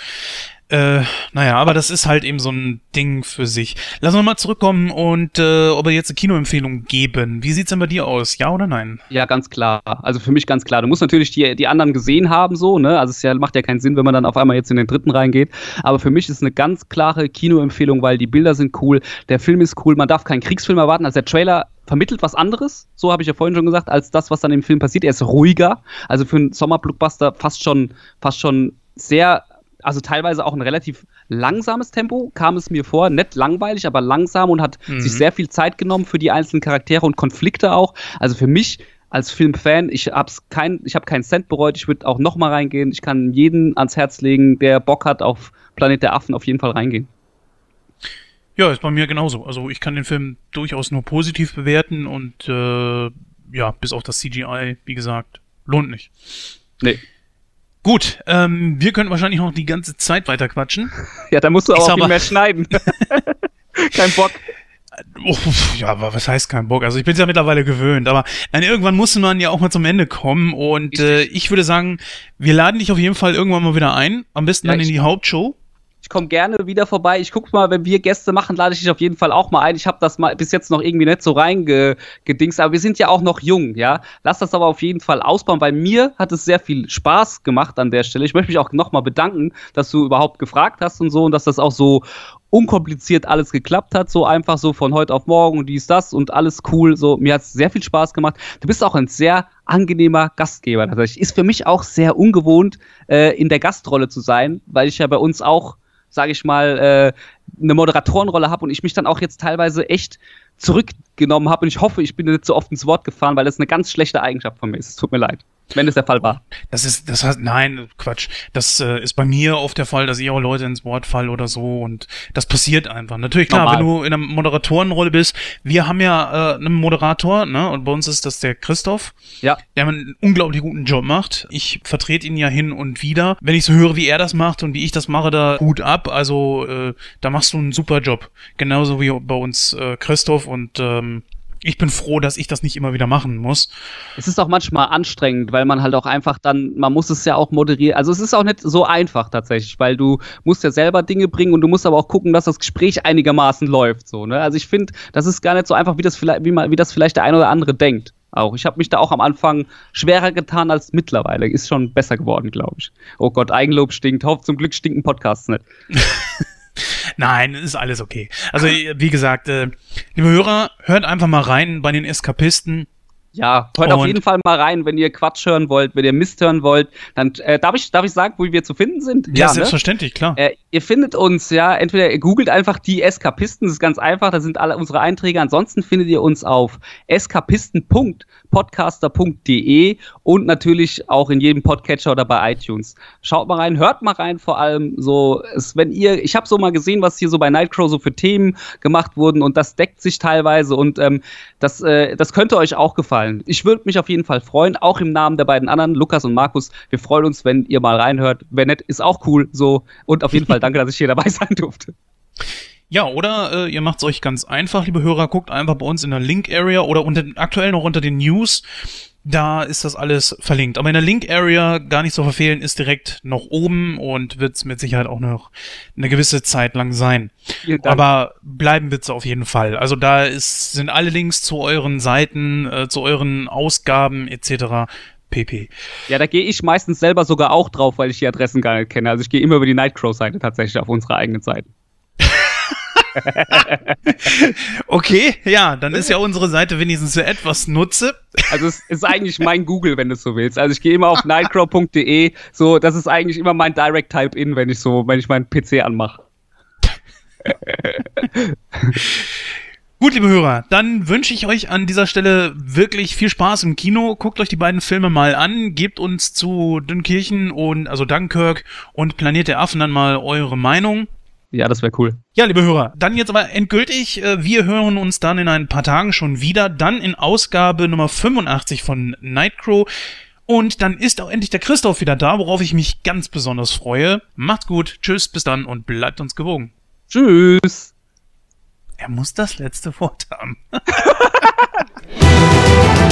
Äh, naja, aber das ist halt eben so ein Ding für sich. Lass uns mal zurückkommen und äh, ob wir jetzt eine Kinoempfehlung geben. Wie sieht's denn bei dir aus? Ja oder nein? Ja, ganz klar. Also für mich ganz klar. Du musst natürlich die, die anderen gesehen haben, so, ne? Also es ja, macht ja keinen Sinn, wenn man dann auf einmal jetzt in den dritten reingeht. Aber für mich ist es eine ganz klare Kinoempfehlung, weil die Bilder sind cool, der Film ist cool, man darf keinen Kriegsfilm erwarten. Also der Trailer vermittelt was anderes, so habe ich ja vorhin schon gesagt, als das, was dann im Film passiert. Er ist ruhiger, also für einen Sommerblockbuster fast schon, fast schon sehr also teilweise auch ein relativ langsames Tempo, kam es mir vor. Nicht langweilig, aber langsam und hat mhm. sich sehr viel Zeit genommen für die einzelnen Charaktere und Konflikte auch. Also für mich als Filmfan, ich hab's kein, ich habe keinen Cent bereut, ich würde auch nochmal reingehen. Ich kann jeden ans Herz legen, der Bock hat auf Planet der Affen, auf jeden Fall reingehen. Ja, ist bei mir genauso. Also ich kann den Film durchaus nur positiv bewerten und äh, ja, bis auf das CGI, wie gesagt, lohnt nicht. Nee. Gut, ähm, wir können wahrscheinlich noch die ganze Zeit weiter quatschen. Ja, da musst du auch viel mehr schneiden. Kein Bock. Oh, ja, aber was heißt kein Bock? Also ich bin es ja mittlerweile gewöhnt, aber nein, irgendwann muss man ja auch mal zum Ende kommen und äh, ich würde sagen, wir laden dich auf jeden Fall irgendwann mal wieder ein, am besten ja, dann in die Hauptshow ich komme gerne wieder vorbei. Ich gucke mal, wenn wir Gäste machen, lade ich dich auf jeden Fall auch mal ein. Ich habe das mal bis jetzt noch irgendwie nicht so reingedingst, aber wir sind ja auch noch jung, ja. Lass das aber auf jeden Fall ausbauen. Bei mir hat es sehr viel Spaß gemacht an der Stelle. Ich möchte mich auch nochmal bedanken, dass du überhaupt gefragt hast und so und dass das auch so unkompliziert alles geklappt hat, so einfach so von heute auf morgen und dies, das und alles cool. So, mir hat es sehr viel Spaß gemacht. Du bist auch ein sehr angenehmer Gastgeber. Tatsächlich ist für mich auch sehr ungewohnt, äh, in der Gastrolle zu sein, weil ich ja bei uns auch sage ich mal, äh, eine Moderatorenrolle habe und ich mich dann auch jetzt teilweise echt zurückgenommen habe und ich hoffe, ich bin nicht so oft ins Wort gefahren, weil das eine ganz schlechte Eigenschaft von mir ist. Es tut mir leid wenn es der Fall war. Das ist, das heißt, nein, Quatsch. Das äh, ist bei mir oft der Fall, dass ich auch Leute ins Wort fall oder so und das passiert einfach. Natürlich, klar, Normal. wenn du in einer Moderatorenrolle bist, wir haben ja äh, einen Moderator, ne, und bei uns ist das der Christoph, ja. der einen unglaublich guten Job macht. Ich vertrete ihn ja hin und wieder. Wenn ich so höre, wie er das macht und wie ich das mache, da gut ab. Also, äh, da machst du einen super Job. Genauso wie bei uns äh, Christoph und ähm, ich bin froh, dass ich das nicht immer wieder machen muss. Es ist auch manchmal anstrengend, weil man halt auch einfach dann, man muss es ja auch moderieren. Also es ist auch nicht so einfach tatsächlich, weil du musst ja selber Dinge bringen und du musst aber auch gucken, dass das Gespräch einigermaßen läuft. So, ne? Also ich finde, das ist gar nicht so einfach, wie das vielleicht, wie, man, wie das vielleicht der eine oder andere denkt. Auch. Ich habe mich da auch am Anfang schwerer getan als mittlerweile. Ist schon besser geworden, glaube ich. Oh Gott, Eigenlob stinkt. Hoff, zum Glück stinken Podcasts nicht. Nein, ist alles okay. Also, wie gesagt, äh, liebe Hörer, hört einfach mal rein bei den Eskapisten. Ja, hört und auf jeden Fall mal rein, wenn ihr Quatsch hören wollt, wenn ihr Mist hören wollt. Dann äh, darf, ich, darf ich sagen, wo wir zu finden sind? Ja, ja selbstverständlich, ne? klar. Äh, ihr findet uns, ja, entweder ihr googelt einfach die Eskapisten, das ist ganz einfach, da sind alle unsere Einträge. Ansonsten findet ihr uns auf eskapisten.podcaster.de und natürlich auch in jedem Podcatcher oder bei iTunes. Schaut mal rein, hört mal rein, vor allem so, es, wenn ihr, ich habe so mal gesehen, was hier so bei Nightcrow so für Themen gemacht wurden und das deckt sich teilweise und ähm, das, äh, das könnte euch auch gefallen gefallen. Ich würde mich auf jeden Fall freuen, auch im Namen der beiden anderen, Lukas und Markus. Wir freuen uns, wenn ihr mal reinhört. Wenn nicht, ist auch cool so. Und auf jeden Fall danke, dass ich hier dabei sein durfte. Ja, oder äh, ihr macht es euch ganz einfach, liebe Hörer, guckt einfach bei uns in der Link-Area oder unter, aktuell noch unter den News Da ist das alles verlinkt. Aber in der Link-Area gar nicht zu verfehlen, ist direkt noch oben und wird es mit Sicherheit auch noch eine gewisse Zeit lang sein. Aber bleiben wird es auf jeden Fall. Also da ist, sind alle Links zu euren Seiten, äh, zu euren Ausgaben etc. pp. Ja, da gehe ich meistens selber sogar auch drauf, weil ich die Adressen gar nicht kenne. Also ich gehe immer über die Nightcrow-Seite tatsächlich auf unsere eigenen Seiten. okay, ja, dann ist ja unsere Seite wenigstens für etwas Nutze. Also es ist eigentlich mein Google, wenn du es so willst. Also ich gehe immer auf nightcrow.de, so das ist eigentlich immer mein Direct Type In, wenn ich so, wenn ich meinen PC anmache. Gut, liebe Hörer, dann wünsche ich euch an dieser Stelle wirklich viel Spaß im Kino. Guckt euch die beiden Filme mal an, gebt uns zu Dünkirchen und also Dunkirk und Planet der Affen dann mal eure Meinung. Ja, das wäre cool. Ja, liebe Hörer, dann jetzt aber endgültig. Äh, wir hören uns dann in ein paar Tagen schon wieder. Dann in Ausgabe Nummer 85 von Nightcrow. Und dann ist auch endlich der Christoph wieder da, worauf ich mich ganz besonders freue. Macht's gut, tschüss, bis dann und bleibt uns gewogen. Tschüss. Er muss das letzte Wort haben.